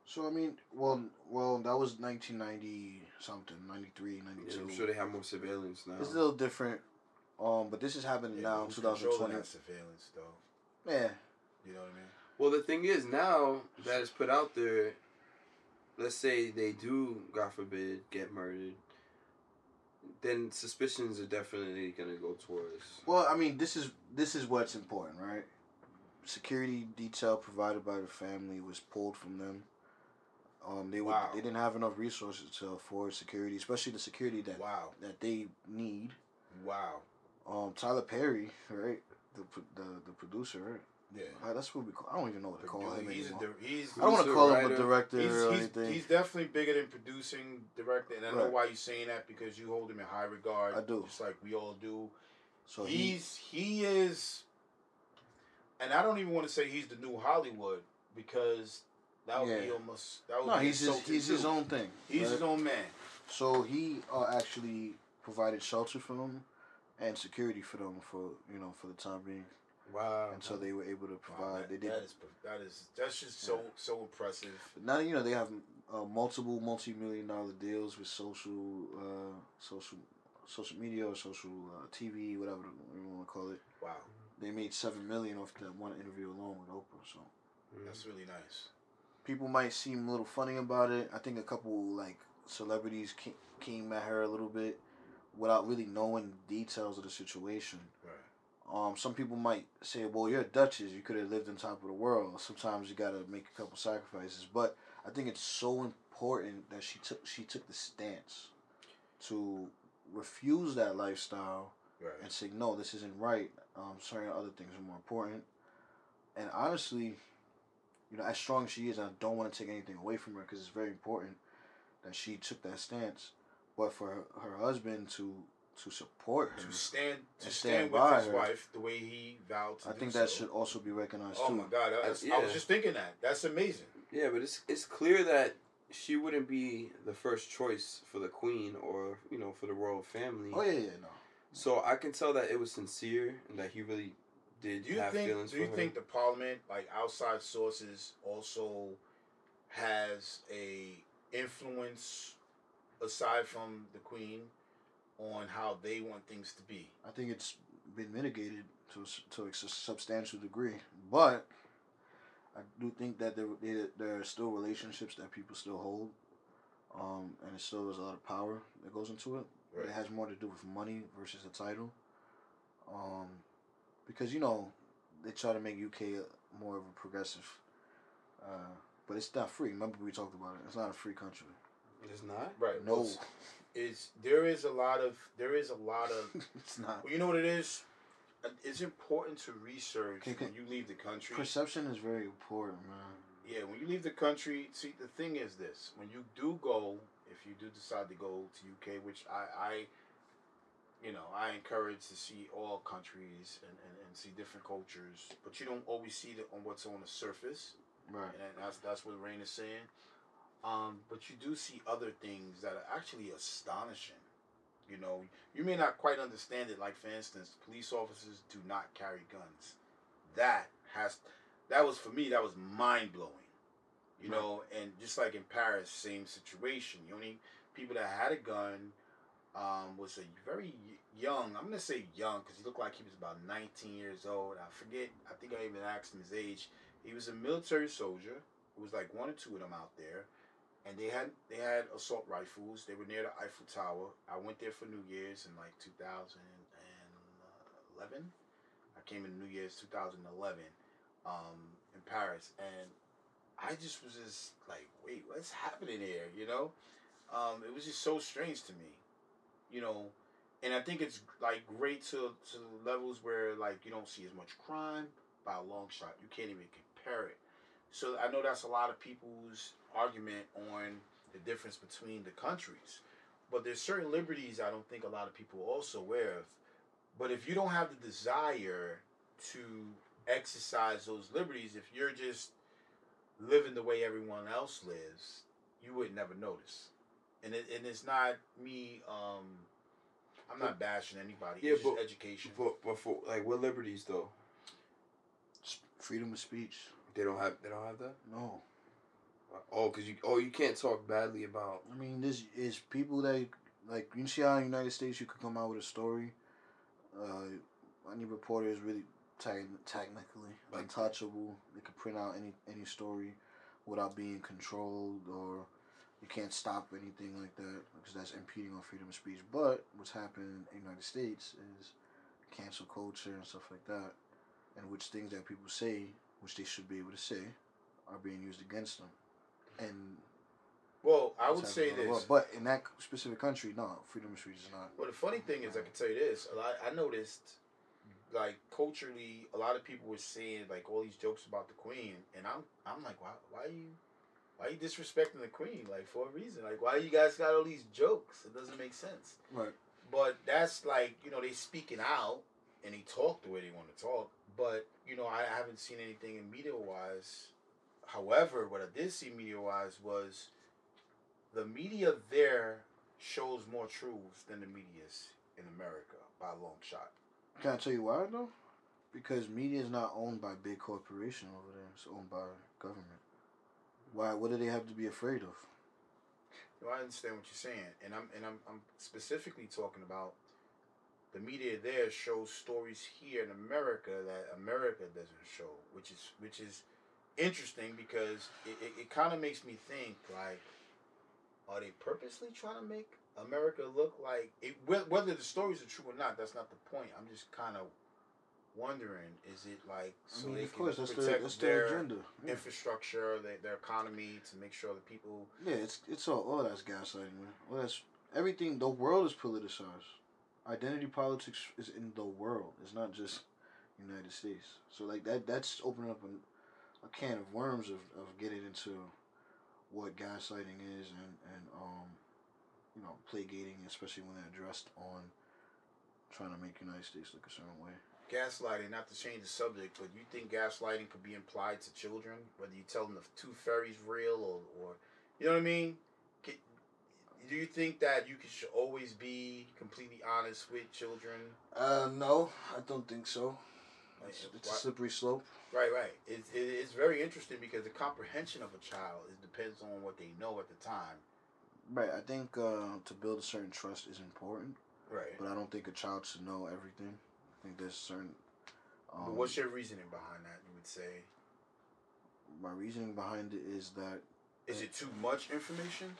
So I mean, well, well, that was 1990 something, 93, Yeah, I'm sure they have more surveillance now. It's a little different. Um, but this is happening Yeah, now in 2020. that surveillance though? Yeah, You know what I mean? Well, the thing is now that it's put out there. Let's say they do, God forbid, get murdered. Then suspicions are definitely gonna go towards. Well, I mean, this is this is what's important, right? Security detail provided by the family was pulled from them. Um, they would, Wow. they didn't have enough resources to afford security, especially the security that Wow. that they need. Wow. Um, Tyler Perry, right? The the the producer, right? Yeah. That's what we call. I don't even know what to call him he's, anymore. he's, I don't want to call him a director he's, or he's, anything. he's definitely bigger than producing, director, and I know why you're saying that because you hold him in high regard. I do. just like we all do. so he's he is, and I don't even want to say he's the new Hollywood because that would be almost that would no, be he's his, he's his own thing. He's right? his own man. So he uh, actually provided shelter for them and security for them for you know for the time being Wow. until they were able to Wow, provide. that, they did. that is that is that's just so so impressive. Now you know they have uh, multiple multi-million dollar deals with social, uh, social, social media or social uh, TV, whatever you want to call it. Wow, They made seven million off that one interview alone with Oprah. So that's really nice. people might seem a little funny about it. I think a couple like celebrities came, came at her a little bit without really knowing the details of the situation. Right. Um, some people might say, "Well, you're a duchess. You could have lived on top of the world. Sometimes you gotta make a couple sacrifices." But I think it's so important that she took she took the stance to refuse that lifestyle Right. and say, "No, this isn't right. Um, certain other things are more important." And honestly, you know, as strong as she is, I don't want to take anything away from her because it's very important that she took that stance. But for her, her husband to to support her, to stand to And stand, stand with by his her. wife the way he vowed to I do think that so. should also be recognized Oh too. my god, I, was- I yeah. was just thinking that. That's amazing. Yeah, but it's it's clear that she wouldn't be the first choice for the queen or you know for the royal family. Oh yeah, yeah, no. So I can tell that it was sincere and that he really did Do you have think? feelings Do you her. think the parliament, like outside sources, also has a influence aside from the queen on how they want things to be? I think it's been mitigated to a s- to a s- substantial degree, but I do think that there there, there are still relationships that people still hold, um, and it still there's a lot of power that goes into it. Right. It has more to do with money versus the title, um, because you know they try to make UK more of a progressive, uh, but it's not free. Remember we talked about it. It's not a free country. It's not. Right. No. It's there is a lot of there is a lot of it's not. well, you know what it is. It's important to research okay. when you leave the country. Perception is very important, man. Yeah, when you leave the country, see the thing is this: when you do go, if you do decide to go to UK, which I, I you know, I encourage to see all countries and, and, and see different cultures, but you don't always see the, on what's on the surface, Right. and that's that's what Rain is saying. Um, but you do see other things that are actually astonishing. You know, you may not quite understand it. Like for instance, police officers do not carry guns. That has that was for me. That was mind blowing. You Right. know, and just like in Paris, same situation. The only people that had a gun um, was a very young. I'm gonna say young because he looked like he was about 19 years old. I forget. I think I even asked him his age. He was a military soldier. It was like one or two of them out there, and they had they had assault rifles. They were near the Eiffel Tower. I went there for New Year's in like 2011. I came in New Year's 2011 um, in Paris, and I just was just like, wait, what's happening here? You know, um, it was just so strange to me. You know, and I think it's like great to to levels where like you don't see as much crime by a long shot. You can't even compare it. So I know that's a lot of people's argument on the difference between the countries. But there's certain liberties I don't think a lot of people are also aware of. But if you don't have the desire to exercise those liberties, if you're just living the way everyone else lives, you would never notice. And it, and it's not me. Um, I'm not bashing anybody. Yeah, it's just but- education. But, but for like what liberties though? Freedom of speech. They don't have. They don't have that. No. Oh, cause you. Oh, you can't talk badly about. I mean, this is people that like you see how in the United States you could come out with a story. Uh, any reporter is really te- technically Like- untouchable. They could print out any any story without being controlled, or you can't stop anything like that because that's impeding on freedom of speech. But what's happening in the United States is cancel culture and stuff like that, and which things that people say, which they should be able to say, are being used against them. And well, I would say this. over. But in that specific country, no, freedom of speech is not. Well, the funny thing is, I can tell you this. A lot, I noticed, like culturally, a lot of people were saying like all these jokes about the queen, and I'm, I'm like, why, why you, why you disrespecting the queen? Like for a reason. Like why you guys got all these jokes? It doesn't make sense. Right. But that's like you know they speaking out and they talk the way they want to talk. But you know I haven't seen anything in media wise. However, what I did see media wise was the media there shows more truths than the media's in America by a long shot. Can I tell you why though? Because media is not owned by big corporation over there. It's owned by government. Why? What do they have to be afraid of? Know, I understand what you're saying, and I'm and I'm, I'm specifically talking about the media there shows stories here in America that America doesn't show, which is which is interesting because it, it, it kind of makes me think like, are they purposely trying to make America look like it? whe- Whether the stories are true or not, that's not the point. I'm just kind of wondering: is it like so I mean, they of can course, that's their protect their their agenda. Yeah. infrastructure, their, their economy, to make sure the people Yeah, it's it's all all that's gaslighting, man. All that's everything. The world is politicized. Identity politics is in the world. It's not just United States. So like that that's opening up a, can of worms of, of getting into what gaslighting is and and um you know plague-gating, especially when they're addressed on trying to make United States look a certain way. gaslighting, not to change the subject, but you think gaslighting could be implied to children, whether you tell them the tooth fairy's real or, or you know what I mean? Do you think that you should always be completely honest with children? Uh, no, I don't think so. It's, it's a slippery slope. Right, right. It's it, it's very interesting because the comprehension of a child it depends on what they know at the time. Right. I think uh, to build a certain trust is important, Right. but I don't think a child should know everything. I think there's certain. Um, what's your reasoning behind that? You would say, my reasoning behind it is that is it too much information?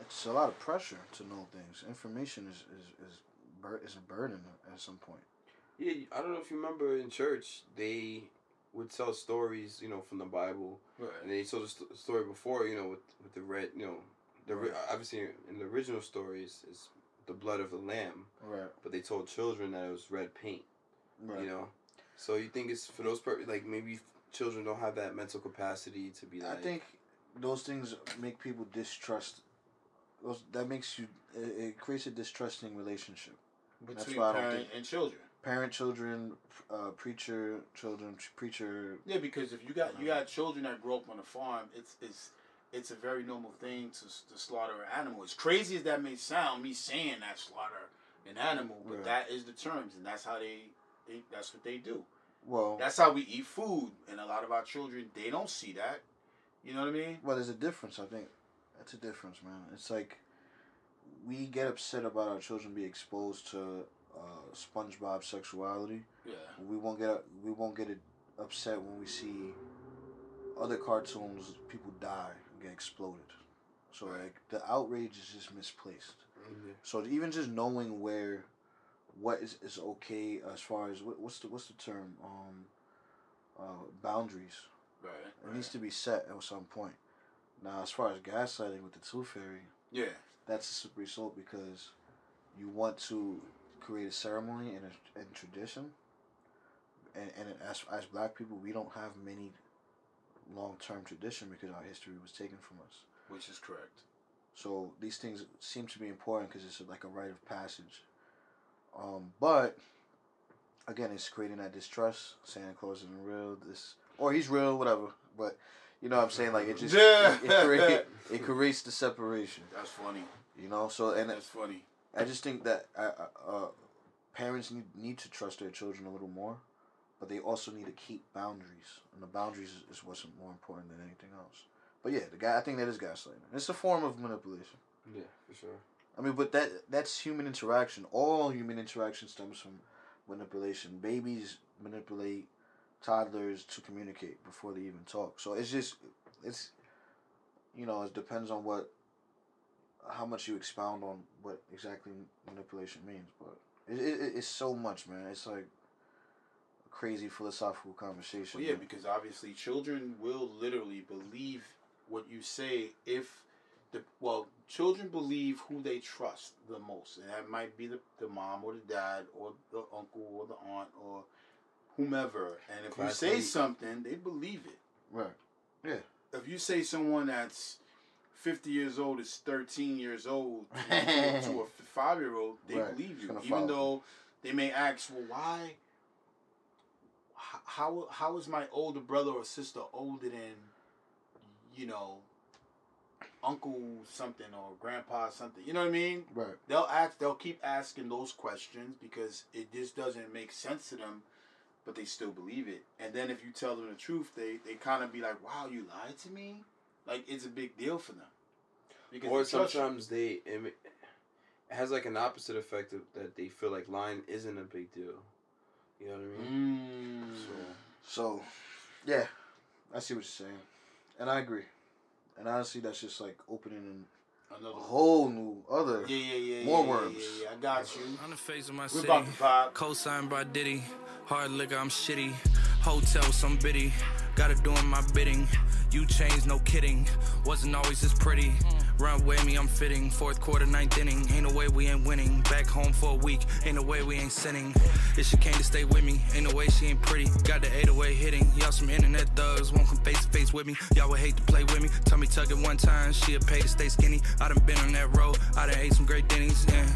it's a lot of pressure to know things. Information is is is, bur- is a burden at some point. Yeah, I don't know if you remember in church they would tell stories, you know, from the Bible, and they told the st- story before, you know, with with the red, you know, the Right. obviously in the original stories it's the blood of the lamb, Right. but they told children that it was red paint, Right. you know. So you think it's for those per- like maybe children don't have that mental capacity to be Like, I think those things make people distrust. Those that makes you. It, it creates a distrusting relationship. Between why I don't parent think- and children. Parent, children, uh, preacher, children, preacher. Yeah, because if you got you got children that grow up on a farm, it's it's it's a very normal thing to, to slaughter an animal. As crazy as that may sound, me saying that slaughter an animal, but Right. that is the terms, and that's how they, they that's what they do. Well, That's how we eat food, and a lot of our children they don't see that. You know what I mean? well, there's a difference. I think that's a difference, man. It's like we get upset about our children being exposed to uh, SpongeBob sexuality. Yeah. We won't get we won't get upset when we see other cartoons people die and get exploded. So like the outrage is just misplaced. Yeah. So even just knowing where what is, is okay as far as what, what's the what's the term um uh, boundaries Right. it needs to be set at some point. Now as far as gaslighting with the tooth fairy, Yeah. that's a slippery slope because you want to create a ceremony and a and tradition. And, and as as black people, we don't have many long term tradition because our history was taken from us. Which is correct. So these things seem to be important because it's like a rite of passage. Um, but again, it's creating that distrust. Santa Claus isn't real. This or he's real, whatever. But you know what I'm saying? Like it just it, it, create, it creates the separation. That's funny. You know. So and That's funny. I just think that uh, uh, parents need need to trust their children a little more, but they also need to keep boundaries, and the boundaries is, is what's more important than anything else. But yeah, the guy I think that is gaslighting. It's a form of manipulation. Yeah, for sure. I mean, but that that's human interaction. All human interaction stems from manipulation. Babies manipulate toddlers to communicate before they even talk. So it's just it's you know it depends on what how much you expound on what exactly manipulation means. But it, it it's so much, man. It's like a crazy philosophical conversation. Well, yeah, man. because obviously children will literally believe what you say if the well, children believe who they trust the most, and that might be the, the mom or the dad or the uncle or the aunt or whomever. And if you say Classmate. something, they believe it. right. Yeah. If you say someone that's fifty years old is thirteen years old to, a five year old, they Right, believe you, even though they may ask, well, why? How how is my older brother or sister older than, you know, uncle something or grandpa something? You know what I mean? Right. They'll ask. They'll keep asking those questions because it just doesn't make sense to them, but they still believe it. And then if you tell them the truth, they they kind of be like, "Wow, you lied to me." Like it's a big deal for them. Because Or they trust you. sometimes they it has like an opposite effect of that they feel like lying isn't a big deal. You know what I mean? Mm. So, yeah, I see what you're saying, and I agree. And honestly, that's just like opening in Another a whole new other. Yeah, yeah, yeah. More yeah, worms. Yeah, yeah, I got you. On the face of my We're city. about to vibe. Co-signed by Diddy. Hard liquor, I'm shitty. Hotel, some biddy. Gotta doing my bidding. You changed, no kidding. Wasn't always this pretty. Run with me, I'm fitting. Fourth quarter, ninth inning. Ain't no way we ain't winning. Back home for a week. Ain't no way we ain't sinning. If she came to stay with me, ain't no way she ain't pretty. Got the 808 hitting. Y'all some internet thugs. Won't come face to face with me. Y'all would hate to play with me. Tell me tug it one time. She'll pay to stay skinny. I done been on that road. I done ate some great Denny's. Yeah.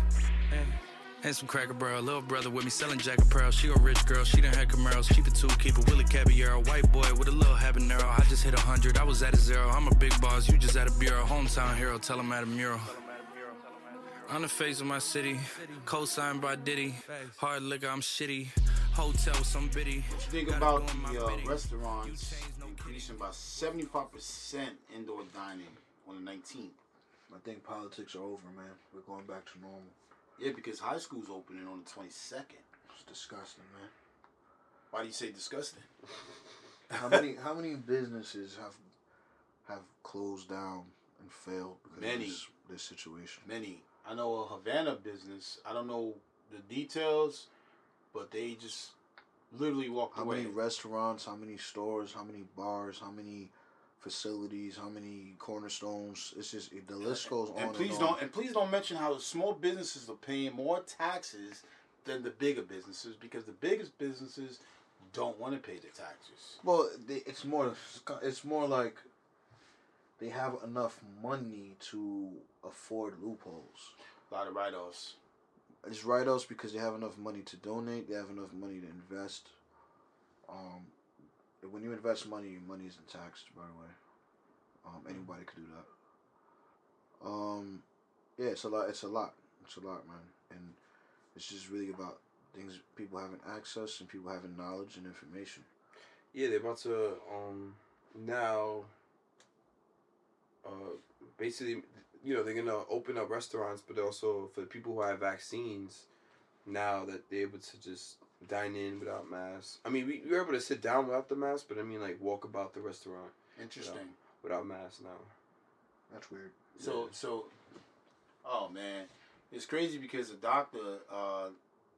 And some cracker barrel, little brother with me selling jacket pearl. She a rich girl, she done had Camaros. Keep it two, keep it Willie Caballero. White boy with a little habanero. I just hit a hundred, I was at a zero. I'm a big boss, you just at a bureau. Hometown hero, tell him at a mural. On the face of my city, co-signed by Diddy. Hard liquor, I'm shitty. Hotel, some biddy. What you think Gotta about go in my the uh, restaurants no increasing by seventy five percent indoor dining on the nineteenth? I think politics are over, man. We're going back to normal. Yeah, because high school's opening on the twenty second. It's disgusting, man. Why do you say disgusting? How many how many businesses have have closed down and failed because Many. of this, this situation? Many. I know a Havana business. I don't know the details, but they just literally walked How away. How many restaurants? How many stores? How many bars? How many facilities? How many cornerstones? It's just the list goes on. and please and don't and please don't mention how the small businesses are paying more taxes than the bigger businesses because the biggest businesses don't want to pay the taxes. Well, they, it's more. It's more like they have enough money to afford loopholes. A lot of write-offs. It's write-offs because they have enough money to donate. They have enough money to invest. Um, when you invest money, money isn't taxed. By the way, um, anybody could do that. Um, yeah, it's a lot. It's a lot. It's a lot, man. And it's just really about things people having access and people having knowledge and information. Yeah, they're about to um now uh basically you know, they're gonna open up restaurants but also for the people who have vaccines now that they're able to just dine in without masks. I mean we, we were able to sit down without the mask, but I mean like walk about the restaurant Interesting. without masks now. That's weird. So so, oh man, it's crazy because a doctor. Uh,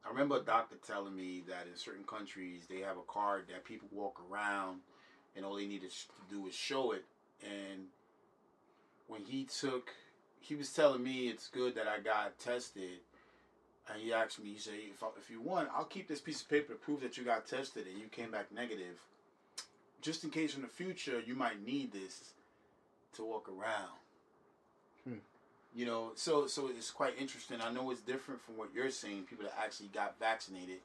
I remember a doctor telling me that in certain countries they have a card that people walk around, and all they need to to do is show it. And when he took, he was telling me it's good that I got tested. And he asked me, he said, if, I, if you want, I'll keep this piece of paper to prove that you got tested and you came back negative. Just in case in the future you might need this to walk around. Hmm. You know, so so it's quite interesting. I know it's different from what you're saying, people that actually got vaccinated,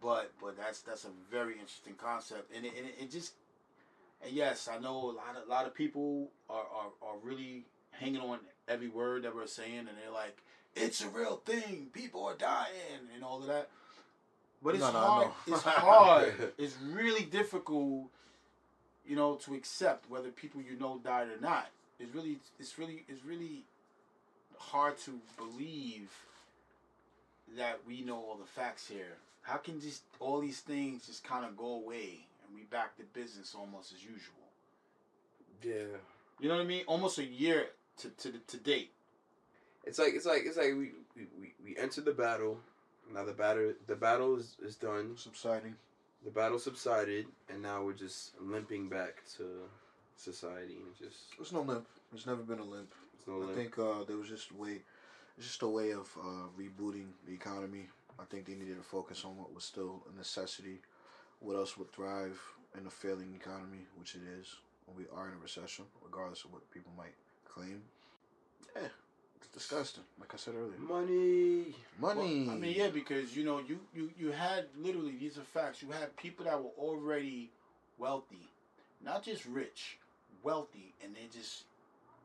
but but that's that's a very interesting concept, and it, and it, it just and yes, I know a lot of a lot of people are, are are really hanging on every word that we're saying, and they're like, it's a real thing, people are dying, and all of that. But it's No, no, hard. no. It's hard. it's really difficult, you know, to accept whether people you know died or not. It's really, it's really, it's really hard to believe that we know all the facts here. How can just all these things just kind of go away and we back to business almost as usual? Yeah. You know what I mean? Almost a year to to to date. It's like it's like it's like we we, we, entered the battle. Now the battle the battle is, is done. Subsiding. The battle subsided and now we're just limping back to society and just There's no limp. There's never been a limp. no I limp. think uh, there was just a way, it's just a way of uh, rebooting the economy. I think they needed to focus on what was still a necessity, what else would thrive in a failing economy, which it is. When we are in a recession, regardless of what people might claim. Yeah, it's disgusting. Like I said earlier, Money. money. Well, I mean, yeah, because you know, you you you had literally these are facts. You had people that were already wealthy, not just rich, wealthy, and they're just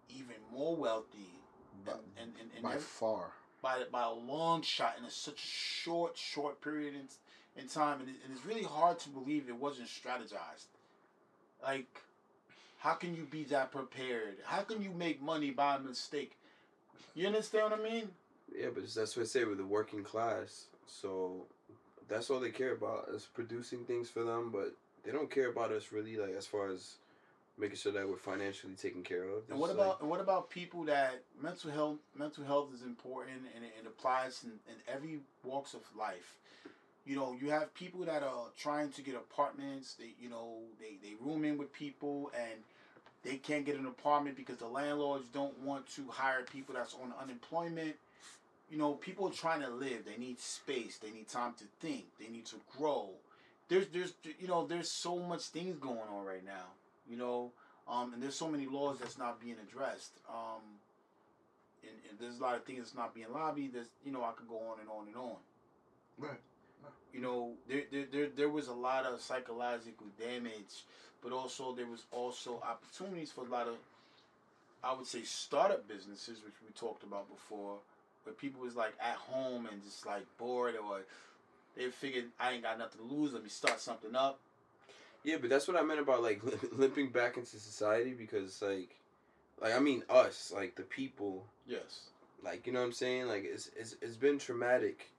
even more wealthy, by, and and, and, and by far. by by a long shot in a, such a short short period in, in time, and, it, and it's really hard to believe it wasn't strategized. Like, how can you be that prepared? How can you make money by mistake? You understand what I mean? Yeah, but that's what I say with the working class. So that's all they care about is producing things for them, but they don't care about us really like as far as making sure that we're financially taken care of. And what about like- and what about people that mental health mental health is important and it, it applies in, in every walks of life. You know, you have people that are trying to get apartments. They you know they they room in with people and they can't get an apartment because the landlords don't want to hire people that's on unemployment. You know, people are trying to live. They need space. They need time to think. They need to grow. There's there's you know there's so much things going on right now. You know, um, and there's so many laws that's not being addressed. Um, and, and there's a lot of things that's not being lobbied. There's, you know, I could go on and on and on. Right. You know, there, there, there, there was a lot of psychological damage, but also there was also opportunities for a lot of, I would say, startup businesses, which we talked about before, where people was like at home and just like bored or They figured I ain't got nothing to lose. Let me start something up. Yeah, but that's what I meant about like limping back into society because like, like I mean us, like the people, Yes. like you know what I'm saying. Like it's it's it's been traumatic,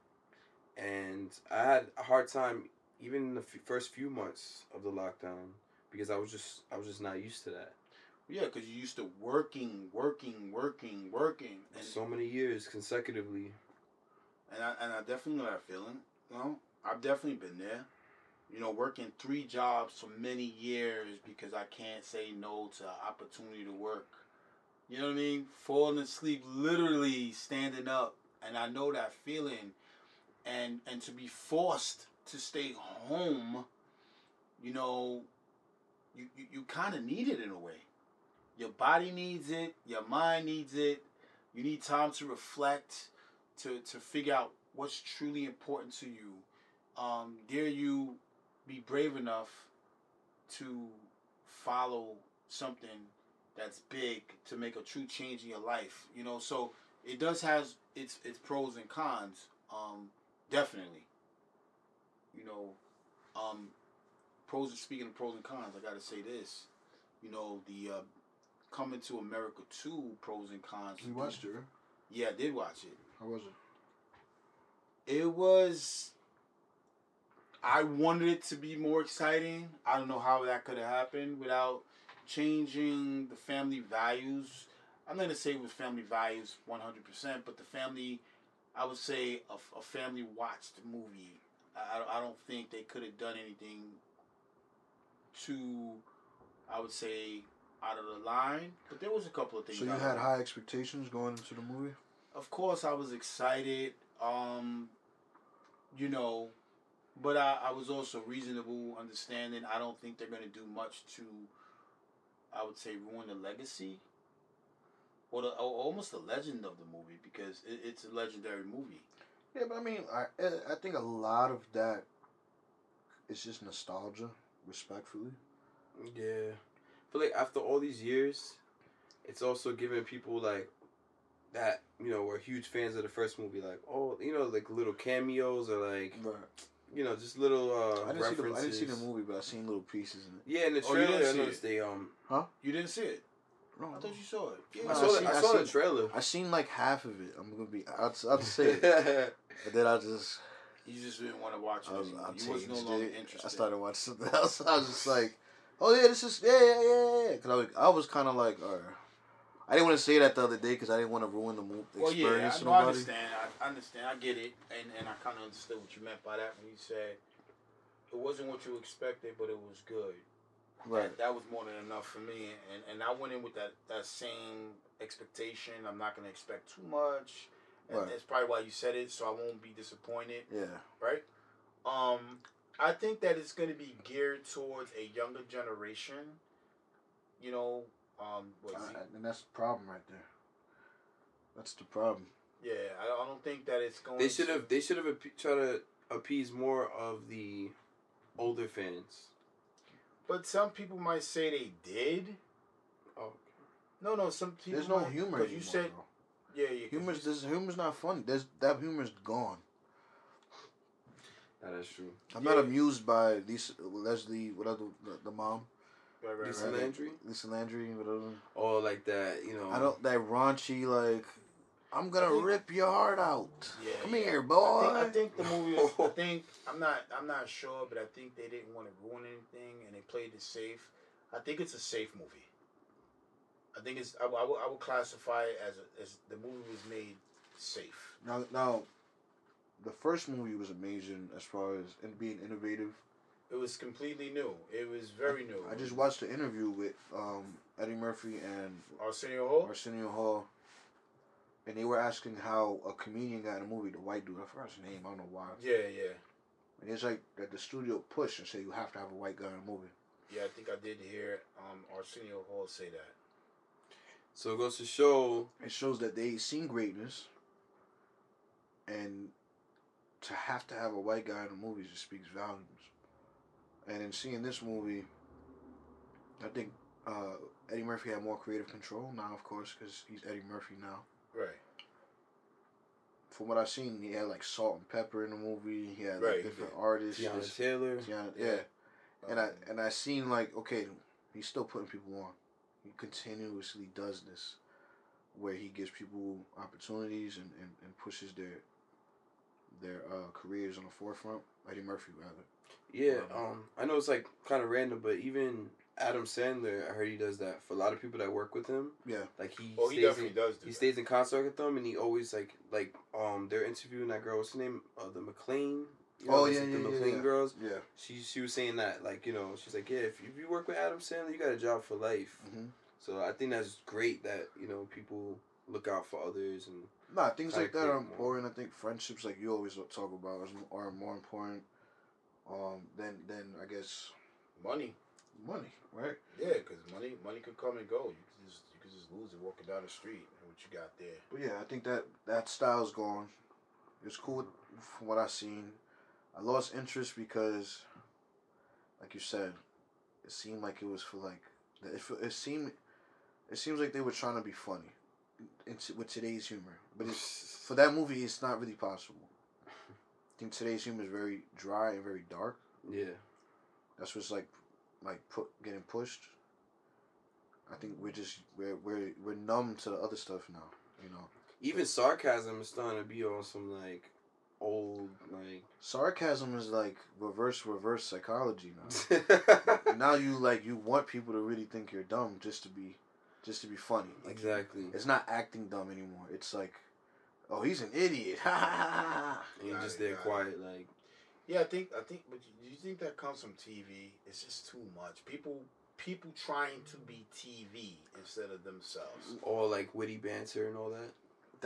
and I had a hard time even in the f- first few months of the lockdown because I was just I was just not used to that. Yeah, because you're used to working, working, working, working, and So many years consecutively. and I and I definitely know that feeling. You know, I've definitely been there. You know, working three jobs for many years because I can't say no to opportunity to work. You know what I mean? Falling asleep, literally standing up, and I know that feeling. And and to be forced to stay home, you know, you you, you kind of need it in a way. Your body needs it. Your mind needs it. You need time to reflect, to to figure out what's truly important to you. Um, dare you be brave enough to follow something that's big to make a true change in your life. You know, so it does has its its pros and cons. Um, definitely. You know, um, pros. Speaking of pros and cons, I got to say this. You know, the uh, coming to America two pros and cons. We watched it. Right? Yeah, I did watch it. How was it? It was. I wanted it to be more exciting. I don't know how that could have happened without changing the family values. I'm not gonna say it was family values 100, percent but the family, I would say a, a family watched movie. I- I don't think they could have done anything too, I would say, out of the line. But there was a couple of things. So you had high expectations going into the movie. of course I was excited. Um, you know, but I, I was also reasonable, understanding. I don't think they're gonna do much to, I would say, ruin the legacy, or the or almost the legend of the movie because it, it's a legendary movie. Yeah, but I mean, I I think a lot of that is just nostalgia, respectfully. Yeah. I feel like after all these years, it's also giving people like that, you know, were huge fans of the first movie, like, oh, you know, like little cameos or like, Right. you know, just little uh, I didn't see the I didn't see the movie, but I seen little pieces in it. Yeah, in the Oh, you trailer, didn't I see noticed it? they um. Huh? You didn't see it? No, I thought you saw it. Yeah, No, I I saw, seen- the, I I saw the trailer. I seen like half of it. I'm gonna be. I'll, I'll say it, and then I just you just didn't want to watch it. I was anymore. You was no longer interested. I started watching something else. I was just like, oh yeah, this is yeah yeah yeah yeah. Cause I was, I was kind of like, all right. I didn't want to say that the other day because I didn't want to ruin the mo- the Well, yeah, experience I, no, I understand. I, I understand. I get it, and and I kind of understood what you meant by that when you said it wasn't what you expected, but it was good. Right. That, that was more than enough for me, and and I went in with that that same expectation. I'm not gonna expect too much. And Right. That's probably why you said it, so I won't be disappointed, Yeah. right? Um, I think that it's gonna be geared towards a younger generation. You know, um, what, I, Z- I- and that's the problem right there. That's the problem. yeah, I, I don't think that it's going. They should to- have. They should have appe- tried to appease more of the older fans. But some people might say they did. Oh, No, no. Some people. There's no might- humor 'cause anymore. you said bro. Yeah, yeah. 'cause Humor's you- this humor's not funny. There's that humor's gone. that is true. I'm Yeah. not amused by Lisa Leslie, whatever the, the mom, right, right, Lisa right. Landry. Lisa Landry, whatever. Or like that, you know. I don't that raunchy like. I'm gonna think- rip your heart out. Yeah, Come yeah. here, boy. I think, I think the movie. Is, I think I'm not. I'm not sure, but I think they didn't want to ruin anything, and they played it safe. I think it's a safe movie. I think it's. I, would- I, would, I would classify it as a, as the movie was made safe. Now, now, the first movie was amazing as far as in being innovative. It was completely new. It was very new. I just watched the interview with um, Eddie Murphy and Arsenio Hall. Arsenio Hall, and they were asking how a comedian got in a movie. The white dude, I forgot his name. I don't know why. Yeah, yeah, And it's like that the studio pushed and said you have to have a white guy in a movie. yeah. I think I did hear um, Arsenio Hall say that. So it goes to show. It shows that they seen greatness, and to have to have a white guy in a movie just speaks volumes. And in seeing this movie, I think uh, Eddie Murphy had more creative control now, of course, because he's Eddie Murphy now. Right. from what I've seen, he had like Salt-N-Pepa in the movie. He had Right, like different yeah. artists. Teyana Taylor. Teyana- yeah. And I Um, and I seen like okay, he's still putting people on. He continuously does this, where he gives people opportunities and, and, and pushes their their uh, careers on the forefront. Eddie Murphy rather. Yeah, um, I know it's like kind of random, but even Adam Sandler, I heard he does that for a lot of people that work with him. Yeah. Like he, Oh, he stays definitely in, does do he that. stays in concert with them, and he always like like um they're interviewing that girl. What's her name? Uh, the McLean. You Oh, yeah, like yeah, the yeah, McLean yeah. girls. Yeah. She she was saying that like you know she's like yeah if, if you work with Adam Sandler you got a job for life. Mhm. So I think that's great that you know people look out for others and Nah, things like that are create more. important. I think friendships, like you always talk about, are more important. Um, than than I guess money. money, right? Yeah, because money money could come and go. You could just you could just lose it walking down the street. And what you got there? But yeah, I think that that style's gone. It's cool from what I've seen. I lost interest because, like you said, it seemed like it was for like it, it seemed it seems like they were trying to be funny, in, t- with today's humor. But it's, for that movie, it's not really possible. I think today's humor is very dry and very dark. yeah That's what's like, like put getting pushed. I think we're just we're we're we're numb to the other stuff now. You know. even sarcasm is starting to be on some like old like sarcasm is like reverse reverse psychology now. now you like you want people to really think you're dumb just to be just to be funny. Like exactly it's not acting dumb anymore. It's like, oh, he's an idiot. Ha ha ha ha. and you're just it, there quiet like Yeah, I think I think, but do you think that comes from TV? It's just too much. People people trying to be TV instead of themselves. all like witty banter and all that.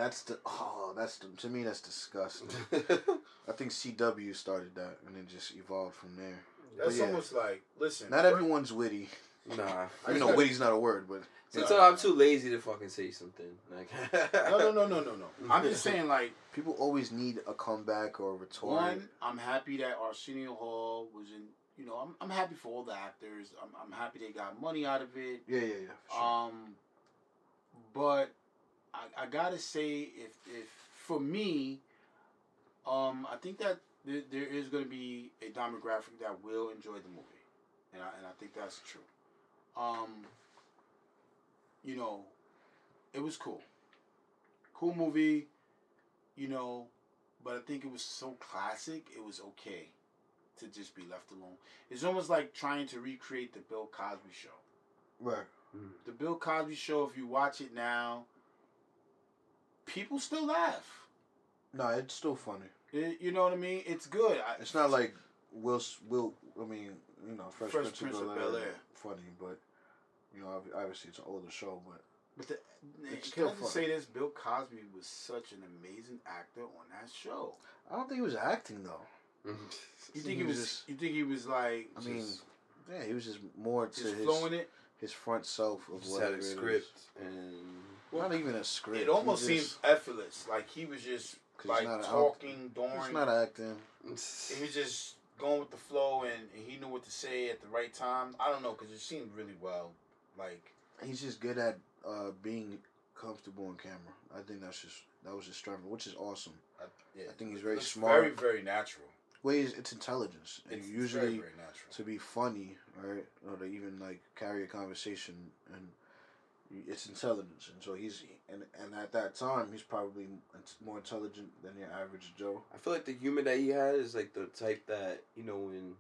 That's the oh, that's the to me that's disgusting. I think CW started that and it just evolved from there. That's yeah. almost like listen. Not everyone's witty. nah. I You just know, gotta- witty's not a word, but Sometimes I'm too lazy to fucking say something. Like No, no, no, no, no, no. I'm just saying, like people always need a comeback or a retort. one, I'm happy that Arsenio Hall was in. You know, I'm, I'm happy for all the actors. I'm, I'm happy they got money out of it. Yeah, yeah, yeah. sure. Um, but I, I gotta say, if if for me, um, I think that there, there is gonna be a demographic that will enjoy the movie, and I and I think that's true. Um, you know, it was cool, cool movie, you know, but I think it was so classic. It was okay to just be left alone. It's almost like trying to recreate the Bill Cosby show right. the Bill Cosby show, if you watch it now, people still laugh. No, it's still funny. It- you know what I mean? It's good. I, It's not like Will. Will. I mean, you know, Fresh, Fresh Prince, Prince of of Bel Air. Funny, but you know, obviously it's an older show. But But the, It's can I still just funny. say this? Bill Cosby was such an amazing actor on that show. I don't think he was acting though. You think he was was? just- you think he was like? I mean, just, yeah, he was just more to just his it. his front self of just whatever had a it is. script and Not even a script. It almost he seems just, effortless. Like he was just like he's not an He's not acting. he was just going with the flow, and, and he knew what to say at the right time. I don't know, cause it seemed really well. Like He's just good at uh, being comfortable on camera. I think that's just that was his strength, which is awesome. I, yeah, I think he's very smart. Very, very natural. Ways it's intelligence. And It's usually very, very natural. to be funny, right, or to even like carry a conversation, and y- it's intelligence. And so he's and and at that time he's probably more intelligent than your average Joe. I feel like the humor that he had is like the type that you know when,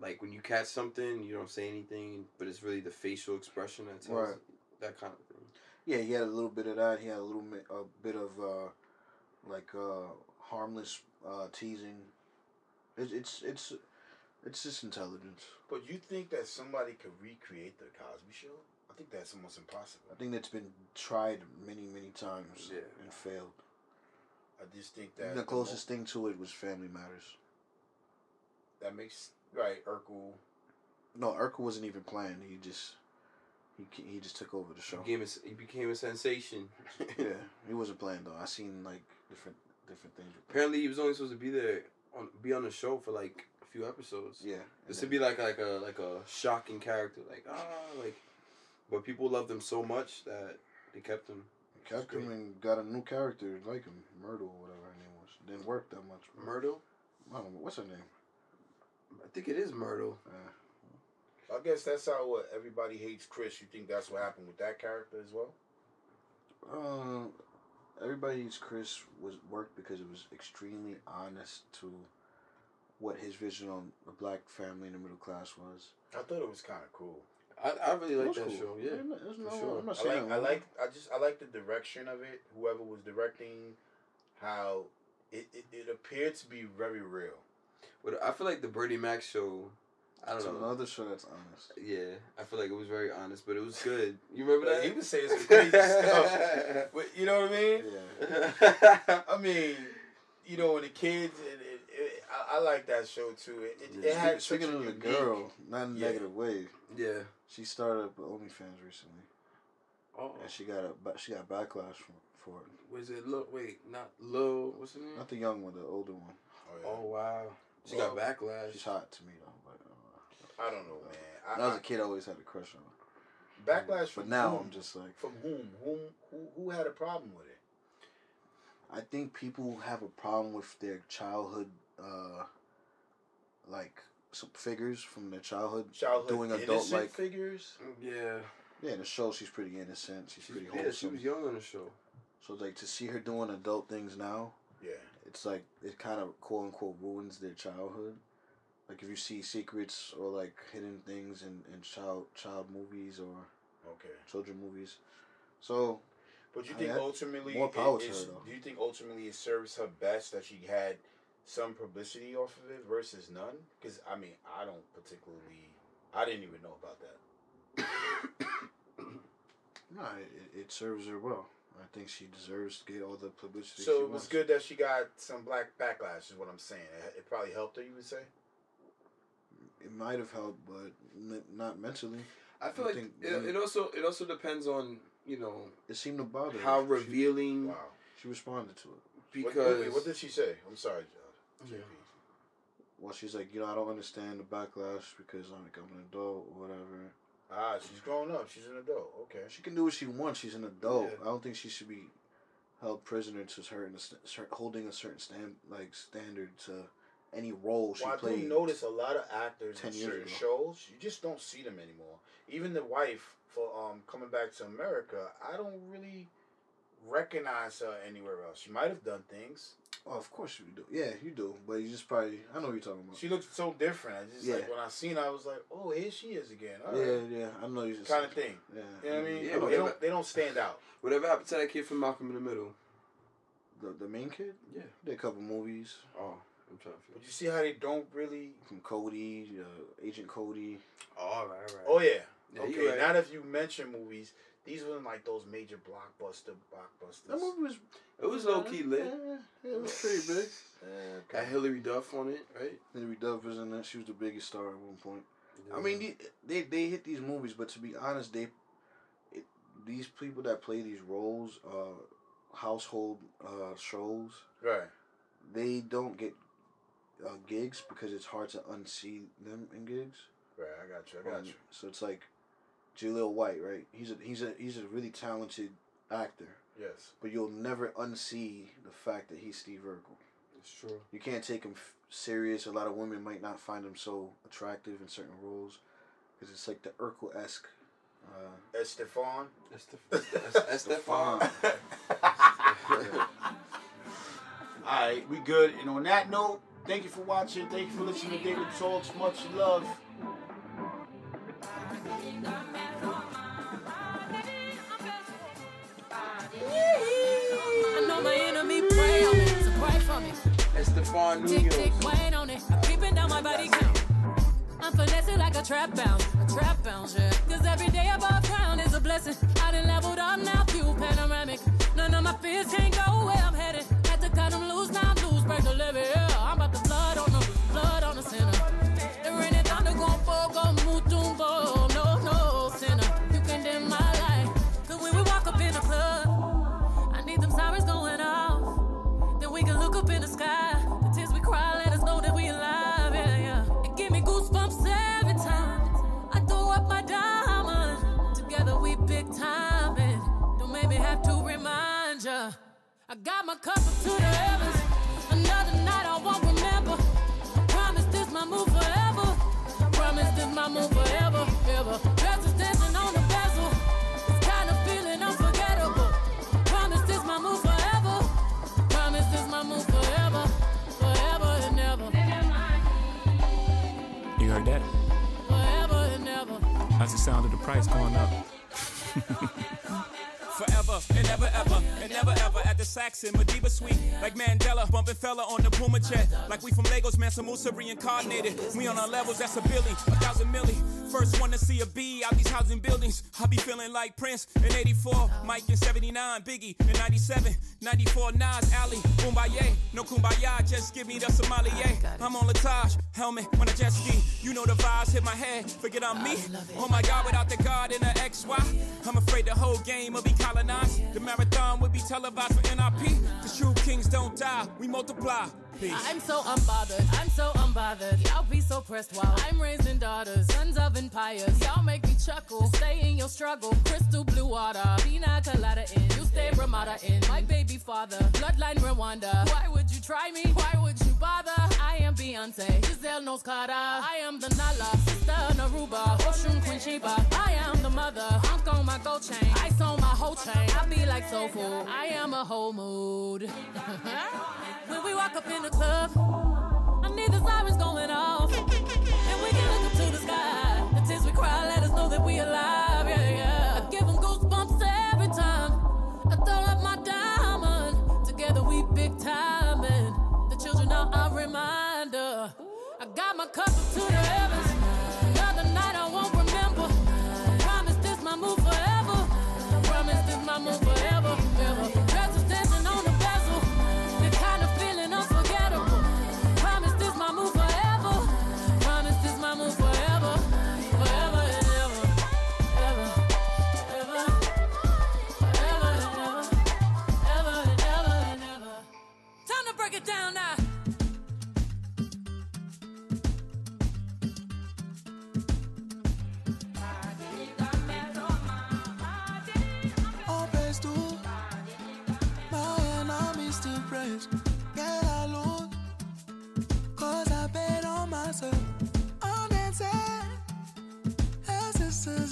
like when you catch something, you don't say anything, but it's really the facial expression that tells Right. that kind of thing. Yeah, he had a little bit of that. He had a little bit, a bit of uh, like uh, harmless uh, teasing. It's it's it's it's just intelligence. But you think that somebody could recreate the Cosby Show? I think that's almost impossible. I think that's been tried many many times Yeah. and failed. I just think that the closest thing to it was Family Matters. that makes right Urkel. No, Urkel wasn't even playing. He just he he just took over the He show. became a, he became a sensation. yeah, he wasn't playing though. I seen like different different things. Apparently, he was only supposed to be there on be on the show for like few episodes. Yeah, This and would be like like a like a shocking character, like ah, like, but people loved him so much that they kept him. then kept him and got a new character like him, Myrtle or whatever her name was. Didn't work that much. Myrtle. I don't know what's her name. I think it is Myrtle. Uh, I guess that's how what everybody hates Chris. You think that's what happened with that character as well? Uh, everybody's Chris was worked because it was extremely honest to what his vision on a black family in the middle class was. I thought it was kind of cool. I, I really like that cool. show. Yeah. It no- for sure. I'm not I like, I like, I just, I like the direction of it. Whoever was directing, how it, it, it appeared to be very real. But I feel like the Bernie Mac show. I don't It's know. another show that's honest. Yeah, I feel like it was very honest, but it was good. You remember that? he was saying some crazy stuff. But you know what I mean? Yeah. I mean, you know, when the kids, it, it, it, I, I like that show too. It, it, Yeah. it had Speaking such a of the unique- girl, not in a Yeah. negative way, yeah. she started up with OnlyFans recently, Oh, and she got a ba- she got backlash from, for it. was it Lil? Wait, not Lil. What's her name? Not the young one, the older one. Oh, yeah. Oh wow, she Well, got backlash. She's hot to me though. But uh, I don't know, man. I, when I was I- a kid, I always had a crush on her. backlash from But now whom? I'm just like, from whom? Whom? Who? Who had a problem with it? I think people have a problem with their childhood, uh, like some figures from their childhood, Childhood doing adult like. figures. yeah, Yeah, in the show she's pretty innocent. She's, she's, pretty yeah, she was young on the show. So like to see her doing adult things now, Yeah. it's like it kind of quote unquote ruins their childhood. Like if you see secrets or like hidden things in, in child child movies or Okay. children movies. So But you I think ultimately, more it power to her, though. do you think ultimately it serves her best that she had some publicity off of it versus none? Because I mean, I don't particularly, I didn't even know about that. no, it, it serves her well. I think she deserves to get all the publicity. So she it was wants. good that she got some black backlash. Is what I'm saying. It, it probably helped her. You would say. It might have helped, but n- not mentally. I feel I like think it, when- it also it also depends on you know It seemed to bother her. how She- revealing Wow. She, responded to it. What- because wait, wait, what did she say? I'm sorry, John. Yeah. Well, she's like, you know, I don't understand the backlash because I'm like I'm an adult or whatever. Ah, she's grown up. She's an adult. Okay. She can do what she wants. She's an adult. Yeah. I don't think she should be held prisoner to st- cer- holding a certain stand like standard to any role she Well, I played. do notice a lot of actors 10 in certain ago. shows. You just don't see them anymore. Even the wife for um coming back to America, I don't really recognize her anywhere else. She might have done things. Oh, of course you do. Yeah, you do. But you just probably I know what you're talking about. She looked so different. I just Yeah. like when I seen her, I was like, oh, here she is again. All yeah, right. yeah, I know you just kind of thing. Yeah, You know what I mean? Yeah, they but- don't they don't stand out. whatever happened to that kid from Malcolm in the Middle. The the main kid. Yeah. Did a couple movies Oh, I'm trying to But you see how they don't really. from Cody, uh, Agent Cody. Oh, all right, all right. Oh yeah. Yeah, you okay. right. Now that you mention movies, these weren't like those major blockbuster blockbusters. That movie was It was low key lit. Yeah, yeah, it was pretty big. Eh, Got Hilary Duff on it, right? Hilary Duff was in that. She was the biggest star at one point. I mean, they, they they hit these movies, but to be honest, they it, these people that play these roles, uh, household uh, shows, right. they don't get uh, gigs because it's hard to unsee them in gigs. Right. I got you. I got Um, you. So it's like Jaleel White, right? He's a he's a he's a really talented actor, Yes. but you'll never unsee the fact that he's Steve Urkel. it's true. You can't take him f- serious. A lot of women might not find him so attractive in certain roles because it's like the Urkel esque. Uh, Estefan. Estefan. the. All right, we good. And on that note, thank you for watching. Thank you for listening to David Talks. Much love. Estefan Tick, tick, Nunez. wait on it. I'm creeping down my body count. I'm finessing like a trap bounce, a trap bounce, yeah. Cause every day above ground is a blessing. I done leveled up now, view panoramic. None of my fears can't go where I'm headed. Had to cut them loose, now I'm loose, break the levy, yeah. Got my cup up to the heavens. Another night I won't remember. I promise this my move forever. I promise this my move forever, ever. Dresses dancing on the bezel. This kind of feeling unforgettable. Promise this my move forever. Promise this my move forever, forever and ever, You heard that? forever and ever. That's the sound of the price going up. Forever and ever, ever, and never ever at the Saxon Madiba Suite. Like Mandela, bumping Fela on the Puma jet. Like we from Lagos, Mansa Musa reincarnated. We on our levels, that's a Billy, a thousand milli. First one to see a B out these housing buildings. I be feeling like Prince in 84, Mike in 79, Biggie in 97, 94, Nas, Ali, Kumbaya. No Kumbaya, just give me the sommelier. I'm on Latage, helmet when I jet ski. You know the vibes hit my head, forget I'm me. Oh my God, without the God in the XY, I'm afraid the whole game will be colonized. The marathon will be televised for NRP. The true kings don't die, we multiply. Peace. I'm so unbothered, I'm so unbothered. Y'all be so pressed while I'm raising daughters, sons of empires. Y'all make me chuckle, stay in your struggle. Crystal blue water, pina colada in. You stay Ramada in. My baby father, bloodline Rwanda. Why would you try me? Why would you bother? Am Beyonce, Giselle Knowles-Carter. I am the Nala, sister Nairobi, Oshun Queen Sheba. I am the mother, hunk on my gold chain. Ice on my whole chain. I be like soulful, I am a whole mood. when we walk up in the club, I need the sirens going off. And we can look up to the sky. The tears we cry let us know that we alive. Up to the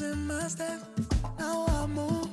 in my steps. Now I move.